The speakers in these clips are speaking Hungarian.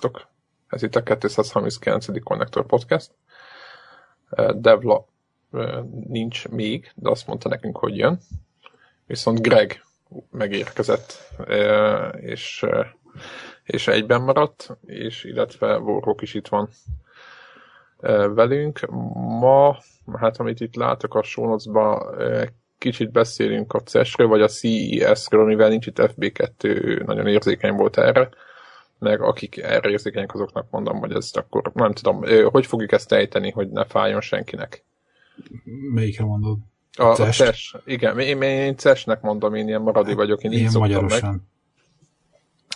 Sziasztok! Ez itt a 239. Connector Podcast. Devla nincs még, de azt mondta nekünk, hogy jön. Viszont Greg megérkezett, és, és egyben maradt, és illetve Warhawk is itt van velünk. Ma, hát amit itt látok a sónocban, kicsit beszélünk a CES-ről, vagy a CES-ről, mivel nincs itt FB2, nagyon érzékeny volt erre meg akik erre érzékenyek, azoknak mondom, hogy ezt akkor nem tudom, hogy fogjuk ezt ejteni, hogy ne fájjon senkinek. Melyikre mondod? A, a CES. Igen, én, én, én CES-nek mondom, én ilyen maradi vagyok, én, én így magyarosan.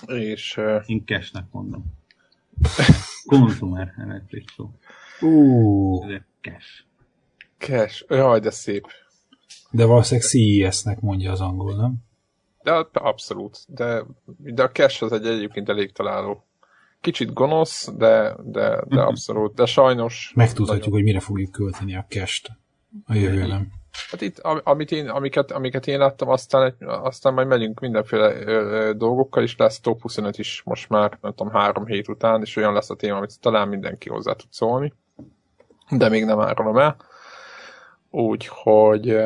meg. És, uh... Én cashnek mondom. Consumer Electric szó. Uh. Cash. Cash. Jaj, de szép. De valószínűleg CES-nek mondja az angol, nem? De abszolút. De, de a cash az egy egyébként elég találó. Kicsit gonosz, de, de, de abszolút. De sajnos... Megtudhatjuk, nagyon... hogy mire fogjuk költeni a cash-t a jövőben. Hát itt, amit én, amiket, amiket én láttam, aztán, aztán majd megyünk mindenféle ö, ö, dolgokkal, is lesz top 25 is most már, nem tudom, három hét után, és olyan lesz a téma, amit talán mindenki hozzá tud szólni. De még nem árulom el. Úgyhogy,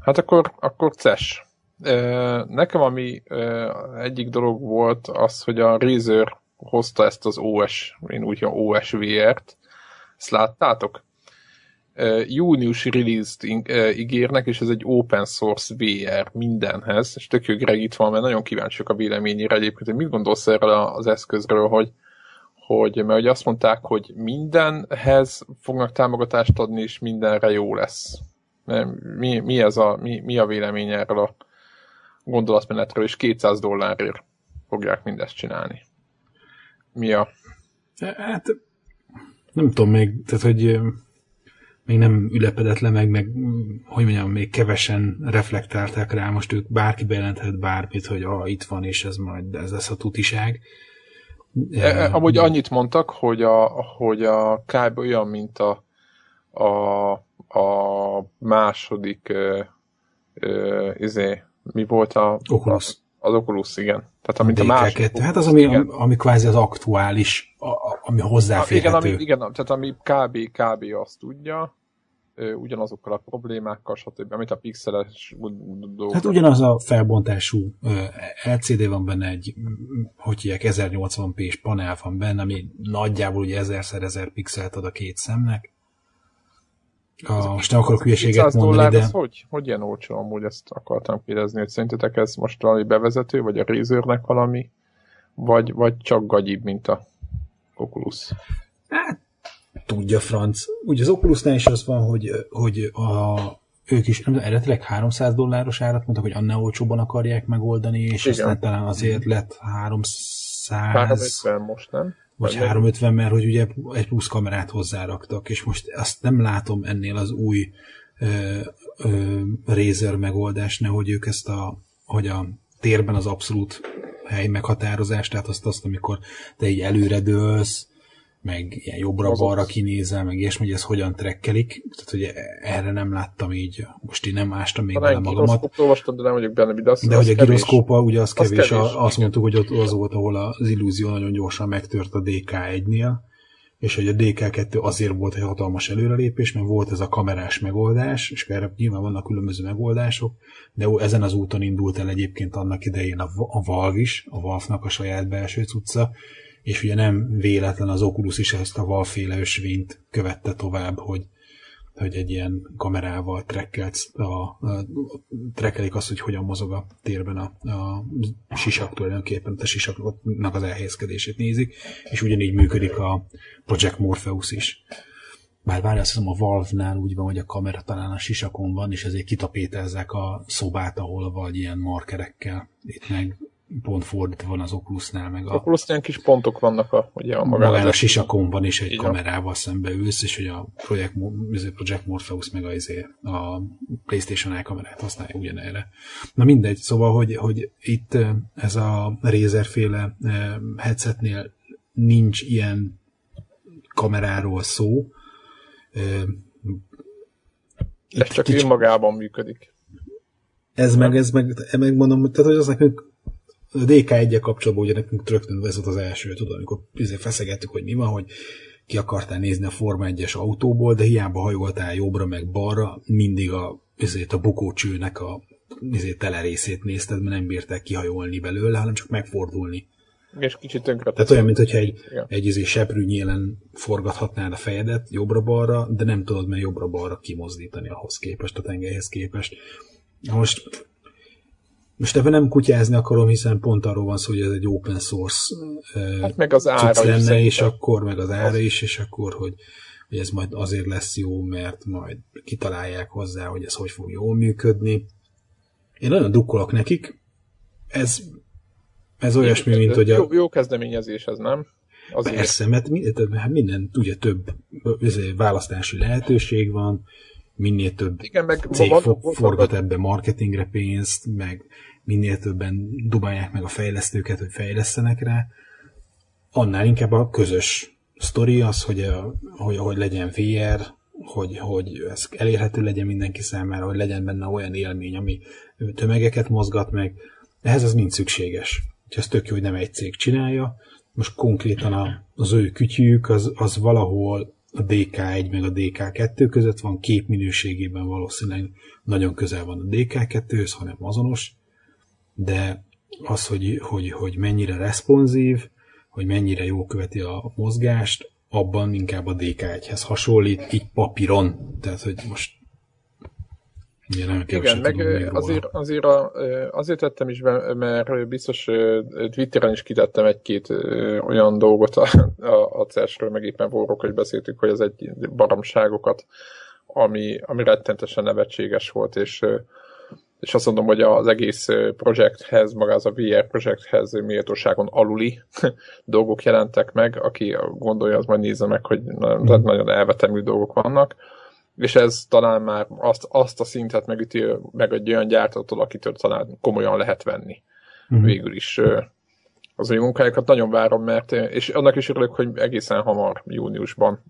hát akkor, akkor CES. Nekem ami egyik dolog volt az, hogy a Razer hozta ezt az OS, én úgy OS VR-t. Ezt láttátok? Június release-t ígérnek, és ez egy open source VR mindenhez, és tök Greg itt van, mert nagyon kíváncsiak a véleményére egyébként, hogy mit gondolsz erről az eszközről, hogy, hogy mert ugye azt mondták, hogy mindenhez fognak támogatást adni, és mindenre jó lesz. Mi, mi, ez a, mi, mi a vélemény erről a gondolatmenetről, és 200 dollárért fogják mindezt csinálni. Mi a... Hát nem tudom még, tehát hogy még nem ülepedett le meg, meg hogy mondjam, még kevesen reflektálták rá, most ők bárki bejelenthet bármit, hogy ah, itt van, és ez majd ez lesz a tutiság. E, e, amúgy annyit mondtak, hogy a, hogy a kb. olyan, mint a, a, a második ö, ö, izé, mi volt a... Oculus. Az Oculus, igen. Tehát amint a, a másik... Hát az, ami, igen. ami kvázi az aktuális, a, ami hozzáférhető. Igen, ami, igen, tehát ami kb. kb. azt tudja, ugyanazokkal a problémákkal, stb. amit a pixeles dolgok. Hát ugyanaz a felbontású LCD van benne egy, hogy hívják, 1080p-s panel van benne, ami nagyjából ugye 1000x1000 pixelt ad a két szemnek. A, most nem akarok hülyeséget mondani, dollár, de... hogy? Hogy ilyen olcsó amúgy ezt akartam kérdezni, hogy szerintetek ez most valami bevezető, vagy a Razernek valami, vagy, vagy csak gagyibb, mint a Oculus? Hát, tudja franc. Ugye az Oculusnál is az van, hogy, hogy a, ők is nem, eredetileg 300 dolláros árat mondtak, hogy annál olcsóban akarják megoldani, és Igen. aztán talán azért lett 300... 350 most, nem? Vagy 350, mert hogy ugye egy plusz kamerát hozzáraktak, és most azt nem látom ennél az új ö, ö, Razer megoldás, hogy ők ezt a, hogy a térben az abszolút hely meghatározás, tehát azt, azt amikor te így előre dőlsz, meg ilyen jobbra-balra kinézel, meg ilyesmi, hogy ez hogyan trekkelik. Tehát, hogy erre nem láttam így, most én nem ástam még bele magamat. olvastam, de nem vagyok benne, de, az, de az hogy a giroszkópa, ugye az, az kevés, kevés. Azt mondtuk, hogy ott az volt, ahol az illúzió nagyon gyorsan megtört a DK1-nél, és hogy a DK2 azért volt egy hatalmas előrelépés, mert volt ez a kamerás megoldás, és erre nyilván vannak különböző megoldások, de ezen az úton indult el egyébként annak idején a, a Valve is, a Valve-nak a saját belső cucca, és ugye nem véletlen az Oculus is ezt a valféle ösvényt követte tovább, hogy, hogy egy ilyen kamerával trekkelt, a, a, trekkelik azt, hogy hogyan mozog a térben a, a sisak tulajdonképpen, a sisaknak az elhelyezkedését nézik, és ugyanígy működik a Project Morpheus is. Bár várj, azt hiszem a Valve-nál úgy van, hogy a kamera talán a sisakon van, és ezért kitapétezzák a szobát, ahol vagy ilyen markerekkel. Itt meg pont fordítva van az Oculusnál, meg a... Oculus ilyen kis pontok vannak a, ugye a magán a sisakon van, és egy Igen. kamerával szembe ülsz, és hogy a Project, Project Morpheus meg a, izé, a PlayStation Eye kamerát használja ugyanerre. Na mindegy, szóval, hogy, hogy itt ez a Razer féle headsetnél nincs ilyen kameráról szó. Ez csak kicsi... önmagában működik. Ez meg, ez meg, meg mondom, tehát hogy az nekünk a DK1 kapcsolatban ugye nekünk rögtön ez volt az első, tudom, amikor izé feszegettük, hogy mi van, hogy ki akartál nézni a Forma 1-es autóból, de hiába hajoltál jobbra meg balra, mindig a, ezért a bukócsőnek a ezért tele részét nézted, mert nem bírták kihajolni belőle, hanem csak megfordulni. És kicsit tönkre. Tehát olyan, mintha egy, Igen. egy izé seprű nyílen forgathatnád a fejedet jobbra-balra, de nem tudod mert jobbra-balra kimozdítani ahhoz képest, a tengelyhez képest. Most most ebben nem kutyázni akarom, hiszen pont arról van szó, hogy ez egy open source hát meg az ára lenne, és akkor meg az ára is, és akkor, hogy, hogy ez majd azért lesz jó, mert majd kitalálják hozzá, hogy ez hogy fog jól működni. Én nagyon dukkolok nekik. Ez, ez olyasmi, mint hogy a... Jó, jó kezdeményezés ez, nem? Azért. Persze, mert hát minden, ugye több választási lehetőség van, minél több Igen, meg cég van, forgat ebbe marketingre pénzt, meg minél többen dubálják meg a fejlesztőket, hogy fejlesztenek rá, annál inkább a közös sztori az, hogy, a, hogy, hogy legyen VR, hogy, hogy ez elérhető legyen mindenki számára, hogy legyen benne olyan élmény, ami tömegeket mozgat meg. Ehhez az mind szükséges. Úgyhogy ez tök jó, hogy nem egy cég csinálja. Most konkrétan az ő kütyűjük az, az valahol a DK1 meg a DK2 között van, kép minőségében valószínűleg nagyon közel van a DK2-höz, hanem azonos, de az, hogy, hogy, hogy mennyire responsív, hogy mennyire jó követi a mozgást, abban inkább a DK1-hez hasonlít, így papíron. Tehát, hogy most ugye nem Igen, meg azért, azért, a, azért tettem is be, mert biztos Twitteren is kitettem egy-két olyan dolgot a, a, a CES-ről, meg éppen vorok, hogy beszéltük, hogy ez egy baromságokat, ami, ami rettentesen nevetséges volt, és és azt mondom, hogy az egész projekthez, maga az a VR projekthez méltóságon aluli dolgok jelentek meg, aki gondolja, az majd nézze meg, hogy mm. nagyon elvetemű dolgok vannak, és ez talán már azt, azt a szintet megüti meg egy olyan gyártótól, akitől talán komolyan lehet venni. Mm. Végül is az ő munkájukat nagyon várom, mert és annak is örülök, hogy egészen hamar júniusban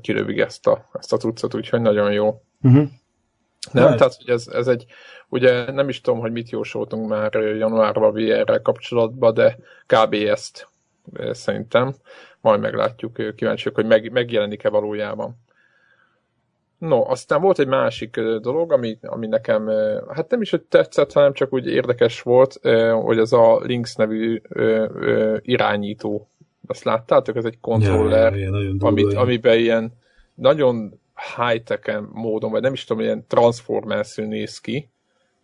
kilövig ezt a, ezt a tucat, úgyhogy nagyon jó. Mm-hmm. Nem, tehát hogy ez, ez egy, ugye nem is tudom, hogy mit jósoltunk már januárban VR-rel kapcsolatban, de kb. ezt szerintem. Majd meglátjuk, kíváncsiak, hogy meg, megjelenik-e valójában. No, aztán volt egy másik dolog, ami, ami nekem, hát nem is, hogy tetszett, hanem csak úgy érdekes volt, hogy ez a Lynx nevű irányító. Azt láttátok? Ez egy kontroller, ja, ja, ja, amit, amiben ilyen nagyon high-tech módon, vagy nem is tudom, ilyen transformers néz ki,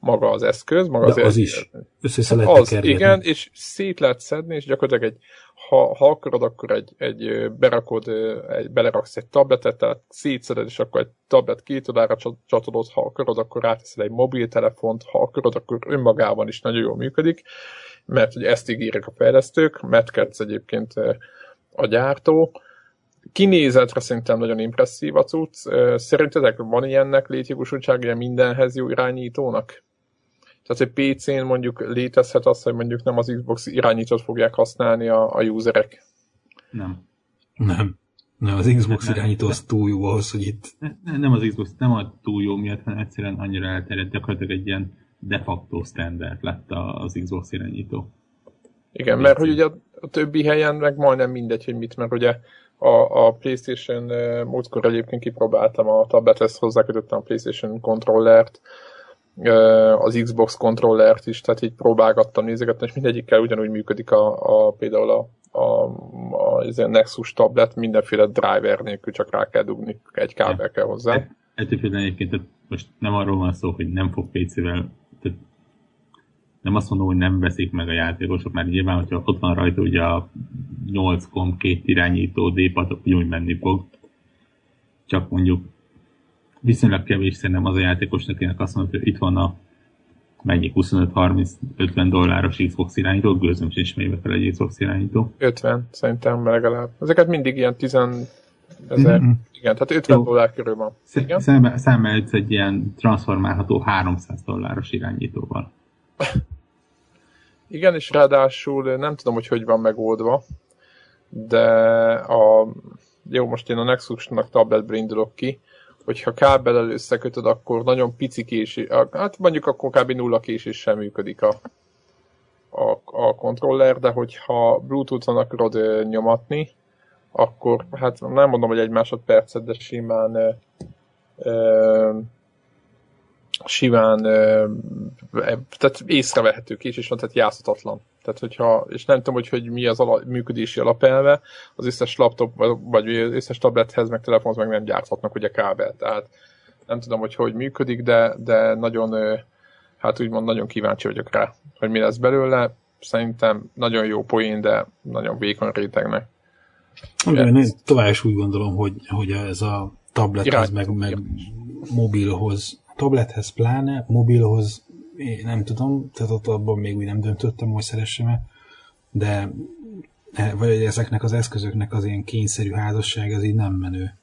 maga az eszköz, maga De az, az is. Össze lehet az, igen, és szét lehet szedni, és gyakorlatilag egy, ha, ha akarod, akkor egy, egy berakod, egy, beleraksz egy tabletet, tehát szétszeded, és akkor egy tablet két oldalra csatolod, ha akarod, akkor ráteszed egy mobiltelefont, ha akarod, akkor önmagában is nagyon jól működik, mert ugye ezt ígérek a fejlesztők, Metkerc egyébként a gyártó, kinézetre szerintem nagyon impresszív a cucc. Szerintetek van ilyennek létjogosultság, ilyen mindenhez jó irányítónak? Tehát, hogy PC-n mondjuk létezhet az, hogy mondjuk nem az Xbox irányítót fogják használni a, a userek? Nem. Nem. Nem, az Xbox nem, irányító az túl jó ahhoz, hogy itt... Nem, nem az Xbox, nem a túl jó miatt, hanem egyszerűen annyira elterjedt, gyakorlatilag egy ilyen de facto standard lett az Xbox irányító. Igen, mert hogy ugye a többi helyen meg majdnem mindegy, hogy mit, mert ugye a, a PlayStation múltkor egyébként kipróbáltam a tablethez, hozzákötöttem a PlayStation kontrollert, az Xbox kontrollert is, tehát így próbálgattam, nézegettem, és mindegyikkel ugyanúgy működik a, a például a, a, a, a Nexus tablet, mindenféle driver nélkül csak rá kell dugni, egy kábel kell hozzá. Ettől egyébként most nem arról van szó, hogy nem fog PC-vel, tehát nem azt mondom, hogy nem veszik meg a játékosok, mert nyilván, hogyha ott van rajta ugye a 8 kom, két irányító D-pad, úgy menni fog. Csak mondjuk viszonylag kevés szerintem az a játékos, akinek azt mondja, hogy itt van a mennyi 25-30-50 dolláros Xbox irányító, gőzöm sincs még fel egy Xbox irányító. 50 szerintem legalább. Ezeket mindig ilyen 10 ezer, mm-hmm. igen, tehát 50 Jó. dollár körül van. Számolsz egy ilyen transformálható 300 dolláros irányítóval. Igen, és ráadásul nem tudom, hogy hogy van megoldva, de a, jó, most én a Nexusnak tabletből indulok ki, hogyha kábellel összekötöd, akkor nagyon pici késés, hát mondjuk akkor kb. nulla késés sem működik a, a, a kontroller, de hogyha Bluetooth-on akarod nyomatni, akkor hát nem mondom, hogy egy másodpercet, de simán simán ö, tehát észrevehető kis, és van, tehát játszhatatlan. Tehát, hogyha, és nem tudom, hogy, hogy mi az ala, működési alapelve, az összes laptop, vagy az összes tablethez, meg telefonhoz meg nem gyárthatnak ugye kábel. Tehát nem tudom, hogy hogy működik, de, de nagyon, hát úgymond nagyon kíváncsi vagyok rá, hogy mi lesz belőle. Szerintem nagyon jó poén, de nagyon vékony rétegnek. Igen, én tovább is úgy gondolom, hogy, hogy ez a tablethez, meg, meg mobilhoz, tablethez pláne, mobilhoz én nem tudom, tehát ott abban még úgy nem döntöttem, hogy szeressem -e, de vagy ezeknek az eszközöknek az ilyen kényszerű házasság, az így nem menő.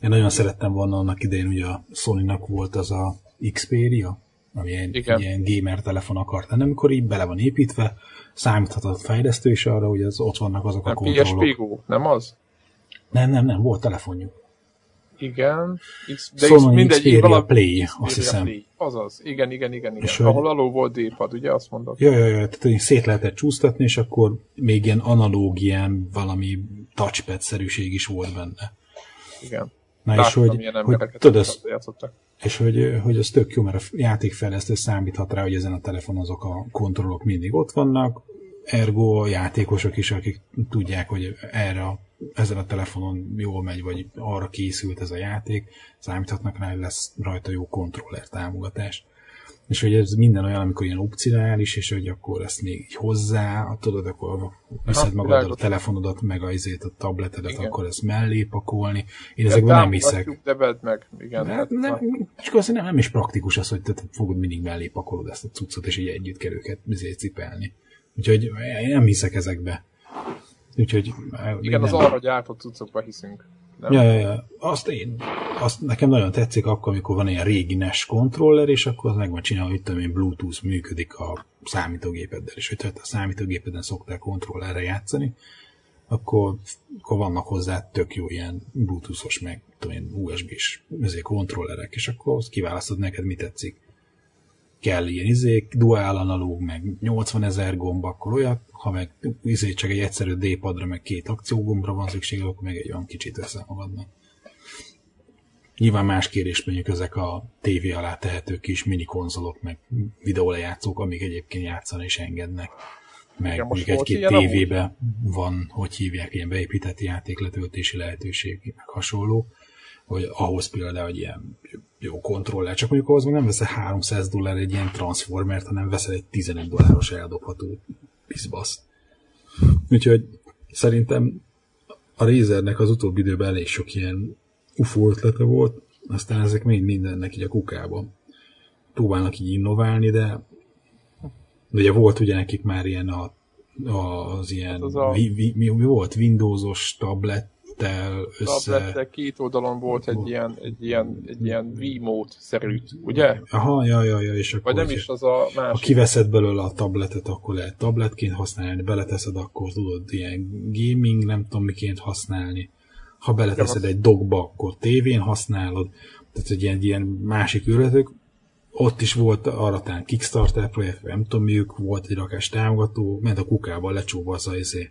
Én nagyon szerettem volna annak idején, ugye a Sony-nak volt az a Xperia, ami egy, egy ilyen gamer telefon akart lenni, amikor így bele van építve, számíthatott fejlesztő is arra, hogy az ott vannak azok a, a kontrollok. PSP nem az? Nem, nem, nem, volt telefonjuk. Igen. X, de Sony mindegy, Xperia valami, Play, Xperia azt hiszem. Play. Azaz, igen, igen, igen, igen. És Ahol alul volt D-pad, ugye, azt mondod? Ja, ja, ja, tehát szét lehetett csúsztatni, és akkor még ilyen analóg, ilyen valami touchpad-szerűség is volt benne. Igen. Na Láttam, és hogy, hogy tudod, az, és hogy, hogy az tök jó, mert a játékfejlesztő számíthat rá, hogy ezen a telefon azok a kontrollok mindig ott vannak, ergo a játékosok is, akik tudják, hogy erre a ezen a telefonon jól megy, vagy arra készült ez a játék, számíthatnak rá, hogy lesz rajta jó kontroller támogatás. És hogy ez minden olyan, amikor ilyen opcionális, és hogy akkor ezt még így hozzá, tudod, akkor viszed magad a telefonodat, meg a, izét, a tabletedet, igen. akkor ezt mellé pakolni. Én ezekben nem hiszek. De vedd meg, igen. Hát nem, csak azt nem, nem is praktikus az, hogy te fogod mindig mellé pakolod ezt a cuccot, és így együtt kell őket cipelni. Úgyhogy én nem hiszek ezekbe. Úgyhogy... Igen, az arra gyártott cuccokba hiszünk. Nem? Ja, ja, ja. Azt én, azt nekem nagyon tetszik akkor, amikor van ilyen régi NES kontroller, és akkor az meg van csinálva, hogy tudom én, Bluetooth működik a számítógépeddel, és hogyha a számítógépeden szoktál kontrollerre játszani, akkor, akkor vannak hozzá tök jó ilyen Bluetooth-os, meg tudom én, USB-s kontrollerek, és akkor azt kiválasztod neked, mi tetszik kell ilyen izék, duál analóg, meg 80 ezer gomb, akkor olyat, ha meg izé csak egy egyszerű D-padra, meg két akciógombra van szükség, akkor meg egy olyan kicsit veszel magadnak. Nyilván más kérés mondjuk ezek a tévé alá tehető kis mini konzolok, meg videólejátszók, amik egyébként játszani is engednek. Meg Igen, mondjuk egy-két tévébe van, hogy hívják, ilyen beépített játékletöltési lehetőség, meg hasonló hogy ahhoz például egy ilyen jó kontroller, csak mondjuk ahhoz még nem veszel 300 dollár egy ilyen transformert, hanem veszel egy 15 dolláros eldobható piszbaszt. Úgyhogy szerintem a Razernek az utóbbi időben elég sok ilyen UFO ötlete volt, aztán ezek még mindennek így a kukában. Próbálnak így innoválni, de ugye volt ugye nekik már ilyen a, a, az ilyen, hát az a... vi, vi, mi, mi volt, Windowsos tablet tablettel össze... Tablettel két oldalon volt egy ilyen, egy ilyen, egy ilyen V-mód-szerű, ugye? Aha, ja, ja, ja, és akkor... Vagy nem is az a másik. Ha kiveszed belőle a tabletet, akkor lehet tabletként használni, beleteszed, akkor tudod ilyen gaming, nem tudom miként használni. Ha beleteszed egy dogba, akkor tévén használod. Tehát egy ilyen, ilyen másik őrletük ott is volt arra talán Kickstarter projekt, nem tudom miük, volt egy rakás támogató, ment a kukába lecsóva az a izé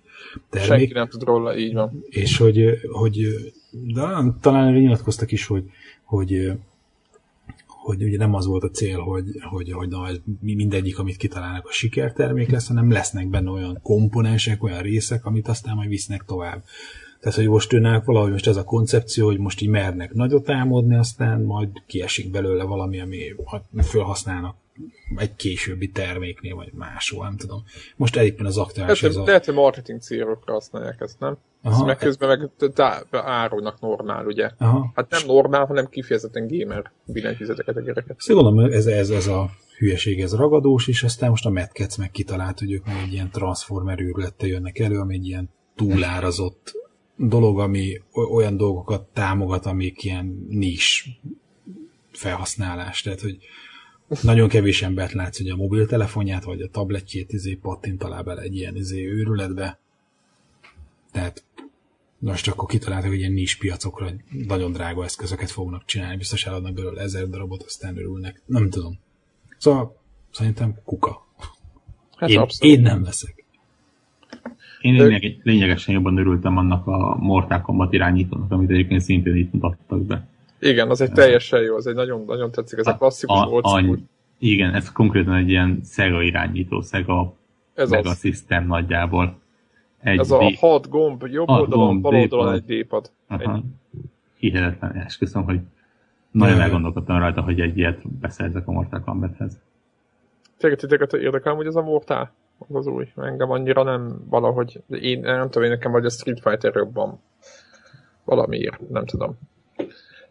termék. Senki nem tud róla, így van. És hogy, hogy de talán nyilatkoztak is, hogy, hogy hogy ugye nem az volt a cél, hogy, hogy, hogy na, mindegyik, amit kitalálnak, a sikertermék lesz, hanem lesznek benne olyan komponensek, olyan részek, amit aztán majd visznek tovább. Tehát, hogy most őnek valahogy most ez a koncepció, hogy most így mernek nagyot támadni, aztán majd kiesik belőle valami, ami felhasználnak egy későbbi terméknél, vagy máshol, nem tudom. Most egyébként az aktuális... Lehet, ez a... lehet hogy marketing célokra használják ezt, nem? Aha, ezt meg közben meg árulnak normál, ugye? Aha. Hát nem normál, hanem kifejezetten gamer billentyűzeteket a gyereket. Szóval ez, ez, ez a hülyeség, ez ragadós, és aztán most a Mad meg kitalált, hogy ők egy ilyen transformer űrlettel jönnek elő, ami egy ilyen túlárazott dolog, ami olyan dolgokat támogat, amik ilyen nis felhasználás. Tehát, hogy nagyon kevés embert látsz, hogy a mobiltelefonját vagy a tabletjét izé pattint alá bele egy ilyen izé őrületbe. Tehát most akkor kitaláltak, hogy ilyen nis piacokra nagyon drága eszközöket fognak csinálni, biztos eladnak belőle ezer darabot, aztán örülnek. Nem tudom. Szóval szerintem kuka. Hát én, én nem veszek. Én lényeg, lényegesen jobban örültem annak a Mortal Kombat irányítónak, amit egyébként szintén itt mutattak be. Igen, az egy teljesen jó, az egy nagyon, nagyon tetszik, ez a, a klasszikus a, a, Igen, ez konkrétan egy ilyen Sega irányító, Sega ez Mega az. System nagyjából. Egy ez a hat gomb, jobb hat oldalon, gomb, bal oldalon egy D-pad. Hihetetlen, esküszöm, hogy nagyon elgondolkodtam rajta, hogy egy ilyet beszerzek a Mortal Kombathez. Tényleg titeket érdekel, hogy ez a Mortal? Az új. Engem annyira nem valahogy, én nem tudom, én nekem vagy a Street Fighter jobban valamiért, nem tudom.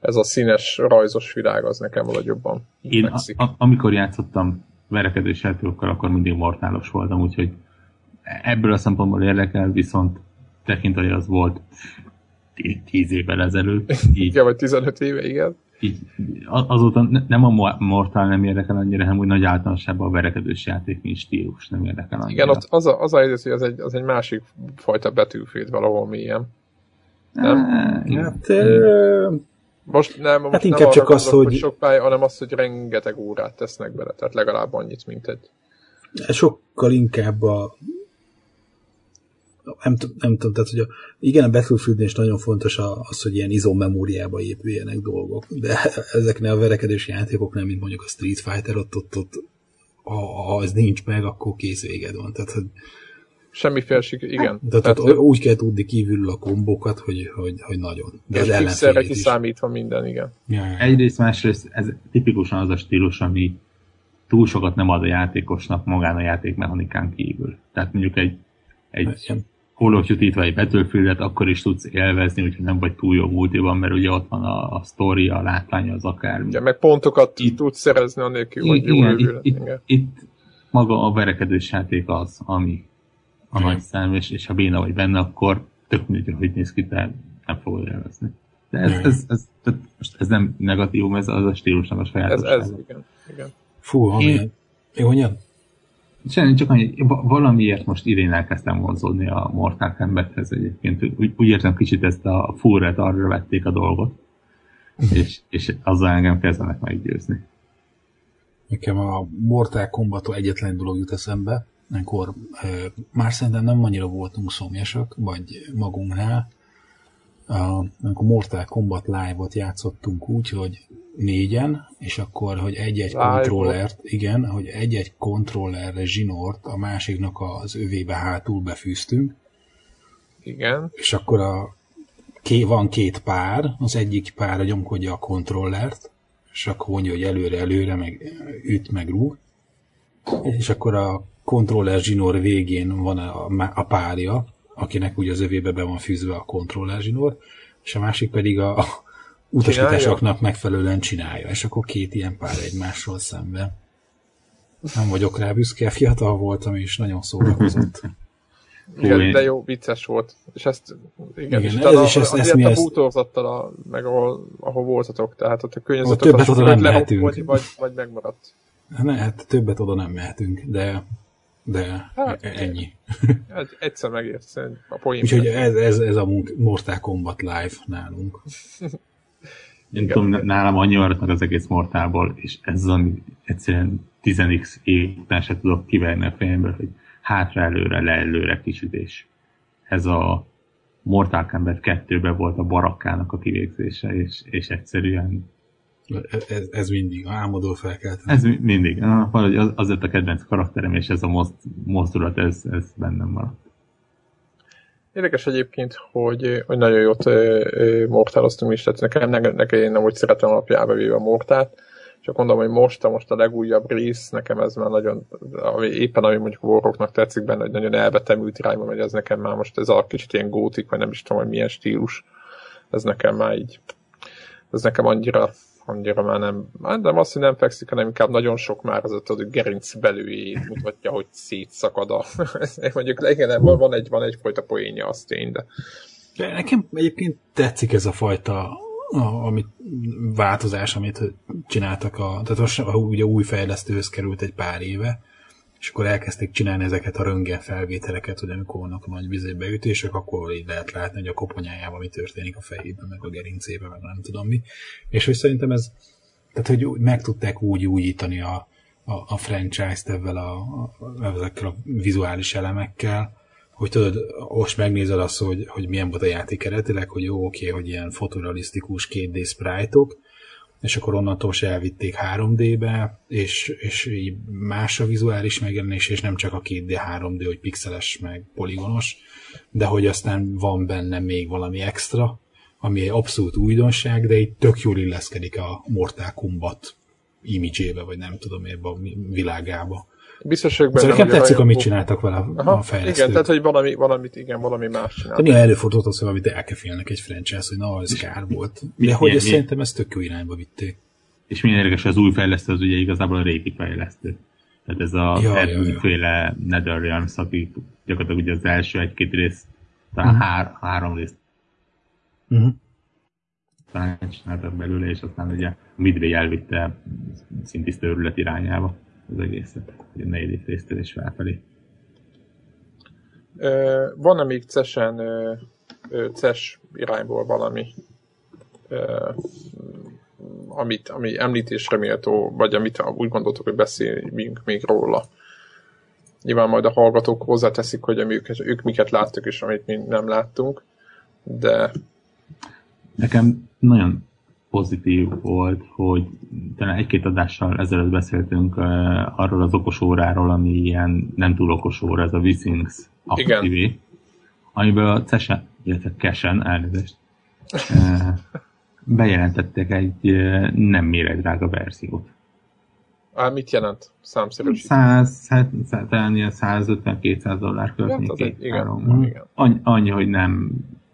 Ez a színes, rajzos világ az nekem valahogy jobban Én a, a, amikor játszottam verekedős játékokkal, akkor mindig mortálos voltam, úgyhogy ebből a szempontból érdekel, viszont tekintve, hogy az volt 10 évvel ezelőtt. Így, igen, vagy 15 éve, igen. Így, azóta nem a Mortal nem érdekel annyira, hanem úgy nagy általánosságban a verekedős játék, mint stílus nem érdekel annyira. Igen, ott az a, az a helyzet, hogy az egy, az egy másik fajta betűfét valahol mélyen. Nem? Hát, most nem, most hát inkább nem csak az, hogy... hogy sok pálya, hanem az, hogy rengeteg órát tesznek bele, tehát legalább annyit, mint egy. Sokkal inkább a nem, nem tudom, tehát hogy a, igen, a battlefield is nagyon fontos az, hogy ilyen izomemóriába épüljenek dolgok, de ezeknél a verekedős játékoknál, mint mondjuk a Street Fighter, ott, ott, ott ha, ha ez nincs meg, akkor kész véged van. Tehát, hogy Semmi felség, igen. De tehát, tehát úgy kell tudni kívül a kombokat, hogy, hogy, hogy nagyon. De és fixerre kiszámítva minden, igen. Ja, ja. Egyrészt, másrészt ez tipikusan az a stílus, ami túl sokat nem ad a játékosnak magán a játékmechanikán kívül. Tehát mondjuk egy, egy Call of Duty-t vagy egy Battlefield-et akkor is tudsz élvezni, úgyhogy nem vagy túl jó multiban, mert ugye ott van a, a sztori, a látvány, az akár. Igen, meg pontokat itt, tudsz szerezni annélkül, hogy jó igen, itt, itt, itt, maga a verekedős játék az, ami, a nagy szám, és, és ha béna vagy benne, akkor tök mindegy, hogy néz ki, tehát nem fogod élvezni. De ez, ez, ez, ez, most ez nem negatívum, ez az a stílusnak a sajátosság. Ez, ez, igen. igen. Fú, ami... Jó, mondjad? Semmi, csak annyi, valamiért most idén elkezdtem vonzódni a Mortal Kombathez egyébként. Úgy, úgy értem kicsit ezt a furret arra vették a dolgot, és, és azzal engem kezdenek meggyőzni. Nekem a Mortal kombat egyetlen dolog jut eszembe, akkor e, már szerintem nem annyira voltunk szomjasak, vagy magunknál, amikor Mortal Kombat Live-ot játszottunk úgy, hogy négyen, és akkor, hogy egy-egy kontrollert, igen, hogy egy-egy kontrollerre zsinort a másiknak az övébe hátul befűztünk. Igen. És akkor a, ké, van két pár, az egyik pár nyomkodja a kontrollert, és akkor mondja, hogy előre-előre, meg üt, meg rúg. És akkor a kontroller zsinór végén van a, a párja, akinek ugye az övébe be van fűzve a kontroller zsinór, és a másik pedig a, a utasításoknak megfelelően csinálja, és akkor két ilyen pár egymásról szemben. Nem vagyok rá büszke, fiatal voltam, és nagyon szórakozott. Igen, de jó, vicces volt. És ezt, igen, igen és ez a, is ezt, ezt mi a bútorzattal, a, meg ahol, ahol voltatok, tehát ott a környezetet többet oda nem mehetünk. Vagy, vagy megmaradt. Ne, hát többet oda nem mehetünk, de de hát, ennyi. Hát egyszer megérsz a poén. Úgyhogy ez, ez, ez a Mortal Kombat Live nálunk. Én tudom, nálam annyi maradnak az egész Mortalból, és ez az, egyszerűen 10x év után se tudok kiverni a fejemből, hogy hátra előre, le előre kisütés. Ez a Mortal Kombat 2-ben volt a barakkának a kivégzése, és, és egyszerűen ez, ez mindig, álmodó felkeltem. Ez mindig. Ah, valahogy az, azért a kedvenc karakterem, és ez a most, mozdulat, ez, ez bennem maradt. Érdekes egyébként, hogy, hogy nagyon jót mortáloztunk is, tehát nekem, nekem, nekem én nem úgy szeretem alapjába véve a mortát, csak mondom, hogy most a, most a legújabb rész, nekem ez már nagyon, éppen ami mondjuk Warrocknak tetszik benne, hogy nagyon elvetemült irányba megy, ez nekem már most ez a kicsit ilyen gótik, vagy nem is tudom, hogy milyen stílus, ez nekem már így, ez nekem annyira annyira már nem, nem azt, hogy nem fekszik, hanem inkább nagyon sok már az a gerinc belőjét mutatja, hogy szétszakad a... Mondjuk igen, van, egy, van egyfajta poénja, az tény, de... de... Nekem egyébként tetszik ez a fajta a, amit, változás, amit csináltak, a, tehát az, ugye új fejlesztőhöz került egy pár éve, és akkor elkezdték csinálni ezeket a röntgen felvételeket, hogy amikor vannak nagy vizébeütések, akkor így lehet látni, hogy a koponyájában mi történik a fejében, meg a gerincében, meg nem tudom mi. És hogy szerintem ez, tehát hogy meg tudták úgy újítani a, a, a franchise-t ezzel a, a, ezekkel a vizuális elemekkel, hogy tudod, most megnézed azt, hogy, hogy milyen volt a játék eredetileg, hogy jó, oké, hogy ilyen fotorealisztikus 2D sprite-ok, és akkor onnantól se elvitték 3D-be, és, és így más a vizuális megjelenés, és nem csak a 2D, 3D, hogy pixeles, meg poligonos, de hogy aztán van benne még valami extra, ami egy abszolút újdonság, de itt tök jól illeszkedik a Mortal Kombat imidzsébe, vagy nem tudom, ebbe a világába. Biztos vagyok benne, szóval tetszik, amit csináltak vele Aha, a fejlesztők. Igen, tehát, hogy valami, valamit, igen, valami más csináltak. Néha előfordult az, hogy valamit elkefélnek egy franchise, hogy na, ez kár volt. De hogy ezt szerintem ezt tök jó irányba vitték. És milyen érdekes, az új fejlesztő az ugye igazából a régi fejlesztő. Tehát ez a ja, ja. NetherRealms, aki gyakorlatilag ugye az első egy-két rész, talán uh-huh. hár, három rész uh-huh. talán csináltak belőle, és aztán ugye Midway elvitte szintisztő örület irányába az egészet, a negyedik résztől is felfelé. Van-e még CES-en, CES irányból valami, amit, ami említésre méltó, vagy amit úgy gondoltok, hogy beszéljünk még róla? Nyilván majd a hallgatók hozzáteszik, hogy ők, ők miket láttak, és amit mi nem láttunk, de... Nekem nagyon pozitív volt, hogy talán egy-két adással ezelőtt beszéltünk uh, arról az okos óráról, ami ilyen nem túl okos óra, ez a Withings Active, amiből a Cesen, illetve Kesen, elnézést, uh, bejelentettek egy uh, nem méretdrága verziót. Á, mit jelent számszerűsítő? 100, 150-200 dollár környékén. Igen, igen. Annyi, annyi, hogy nem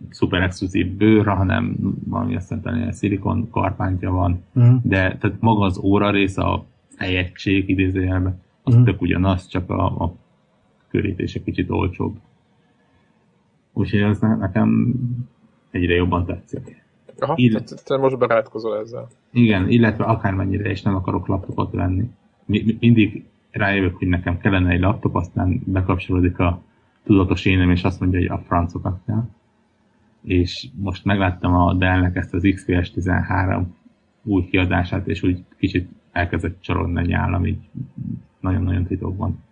szuper exkluzív bőr, hanem valami azt hiszem ilyen szilikon karpántja van, uh-huh. de tehát maga az óra rész, a fejegység idézőjelben, az uh-huh. tök ugyanaz, csak a, a körítése kicsit olcsóbb. Úgyhogy ez nekem egyre jobban tetszik. Aha, Ill... tehát te most barátkozol ezzel. Igen, illetve akármennyire is nem akarok laptopot venni. Mindig rájövök, hogy nekem kellene egy laptop, aztán bekapcsolódik a tudatos énem, és azt mondja, hogy a francokat kell és most megláttam a Dell-nek ezt az XPS 13 új kiadását, és úgy kicsit elkezdett csalódni a nyálam, így nagyon-nagyon titokban.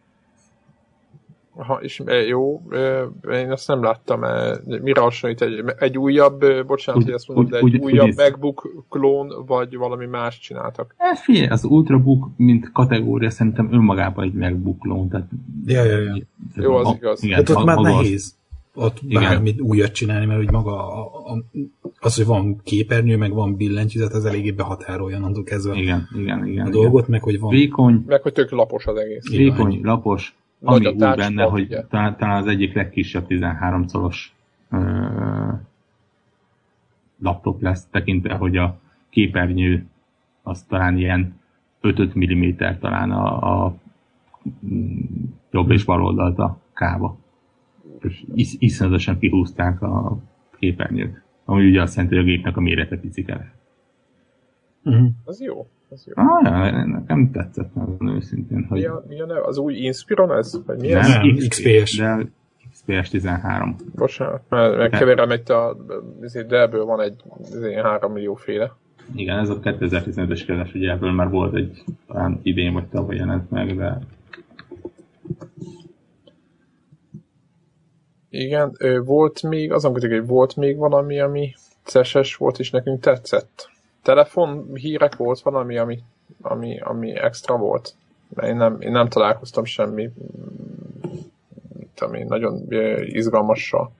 Ha, és e, jó, e, én ezt nem láttam, e, mire hasonlít egy, egy újabb, bocsánat, úgy, hogy ezt mondom, úgy, de egy úgy, újabb úgy MacBook klón, vagy valami más csináltak? Hát figyelj, az Ultrabook, mint kategória szerintem önmagában egy MacBook klón, tehát... Ja, ja, ja. Jó, az igaz. Igen, hát ott már nehéz ott bármit Igen. újat csinálni, mert hogy maga a, a, az, hogy van képernyő, meg van billentyűzet, az eléggé behatárolja onnantól kezdve igen, igen, igen, a dolgot, meg hogy van... Vékony. Meg hogy tök lapos az egész. Vékony, lapos, ami úgy benne, hogy ugye. talán, talán az egyik legkisebb 13 colos ö, laptop lesz, tekintve, hogy a képernyő az talán ilyen 5-5 mm talán a, a jobb és bal oldalt a kába és is, iszonyatosan kihúzták a képernyőt. Ami ugye azt jelenti, hogy a gépnek a mérete picike Uh-huh. Az jó. Az jó. Ah, ja, nekem tetszett nagyon őszintén. Hogy... Mi, a, mi a neve? Az új Inspiron ez? Vagy mi nem, ez? Nem, XPS. De XPS 13. Bocsánat, mert megkeverem egy a Dell-ből van egy 3 millió féle. Igen, ez a 2015-es kérdés, ugye ebből már volt egy talán idén vagy tavaly jelent meg, de Igen, volt még, azon közül, hogy volt még valami, ami ceses volt, és nekünk tetszett. Telefon hírek volt valami, ami, ami, ami extra volt. Mert én nem, én nem találkoztam semmi ami nagyon izgalmassal.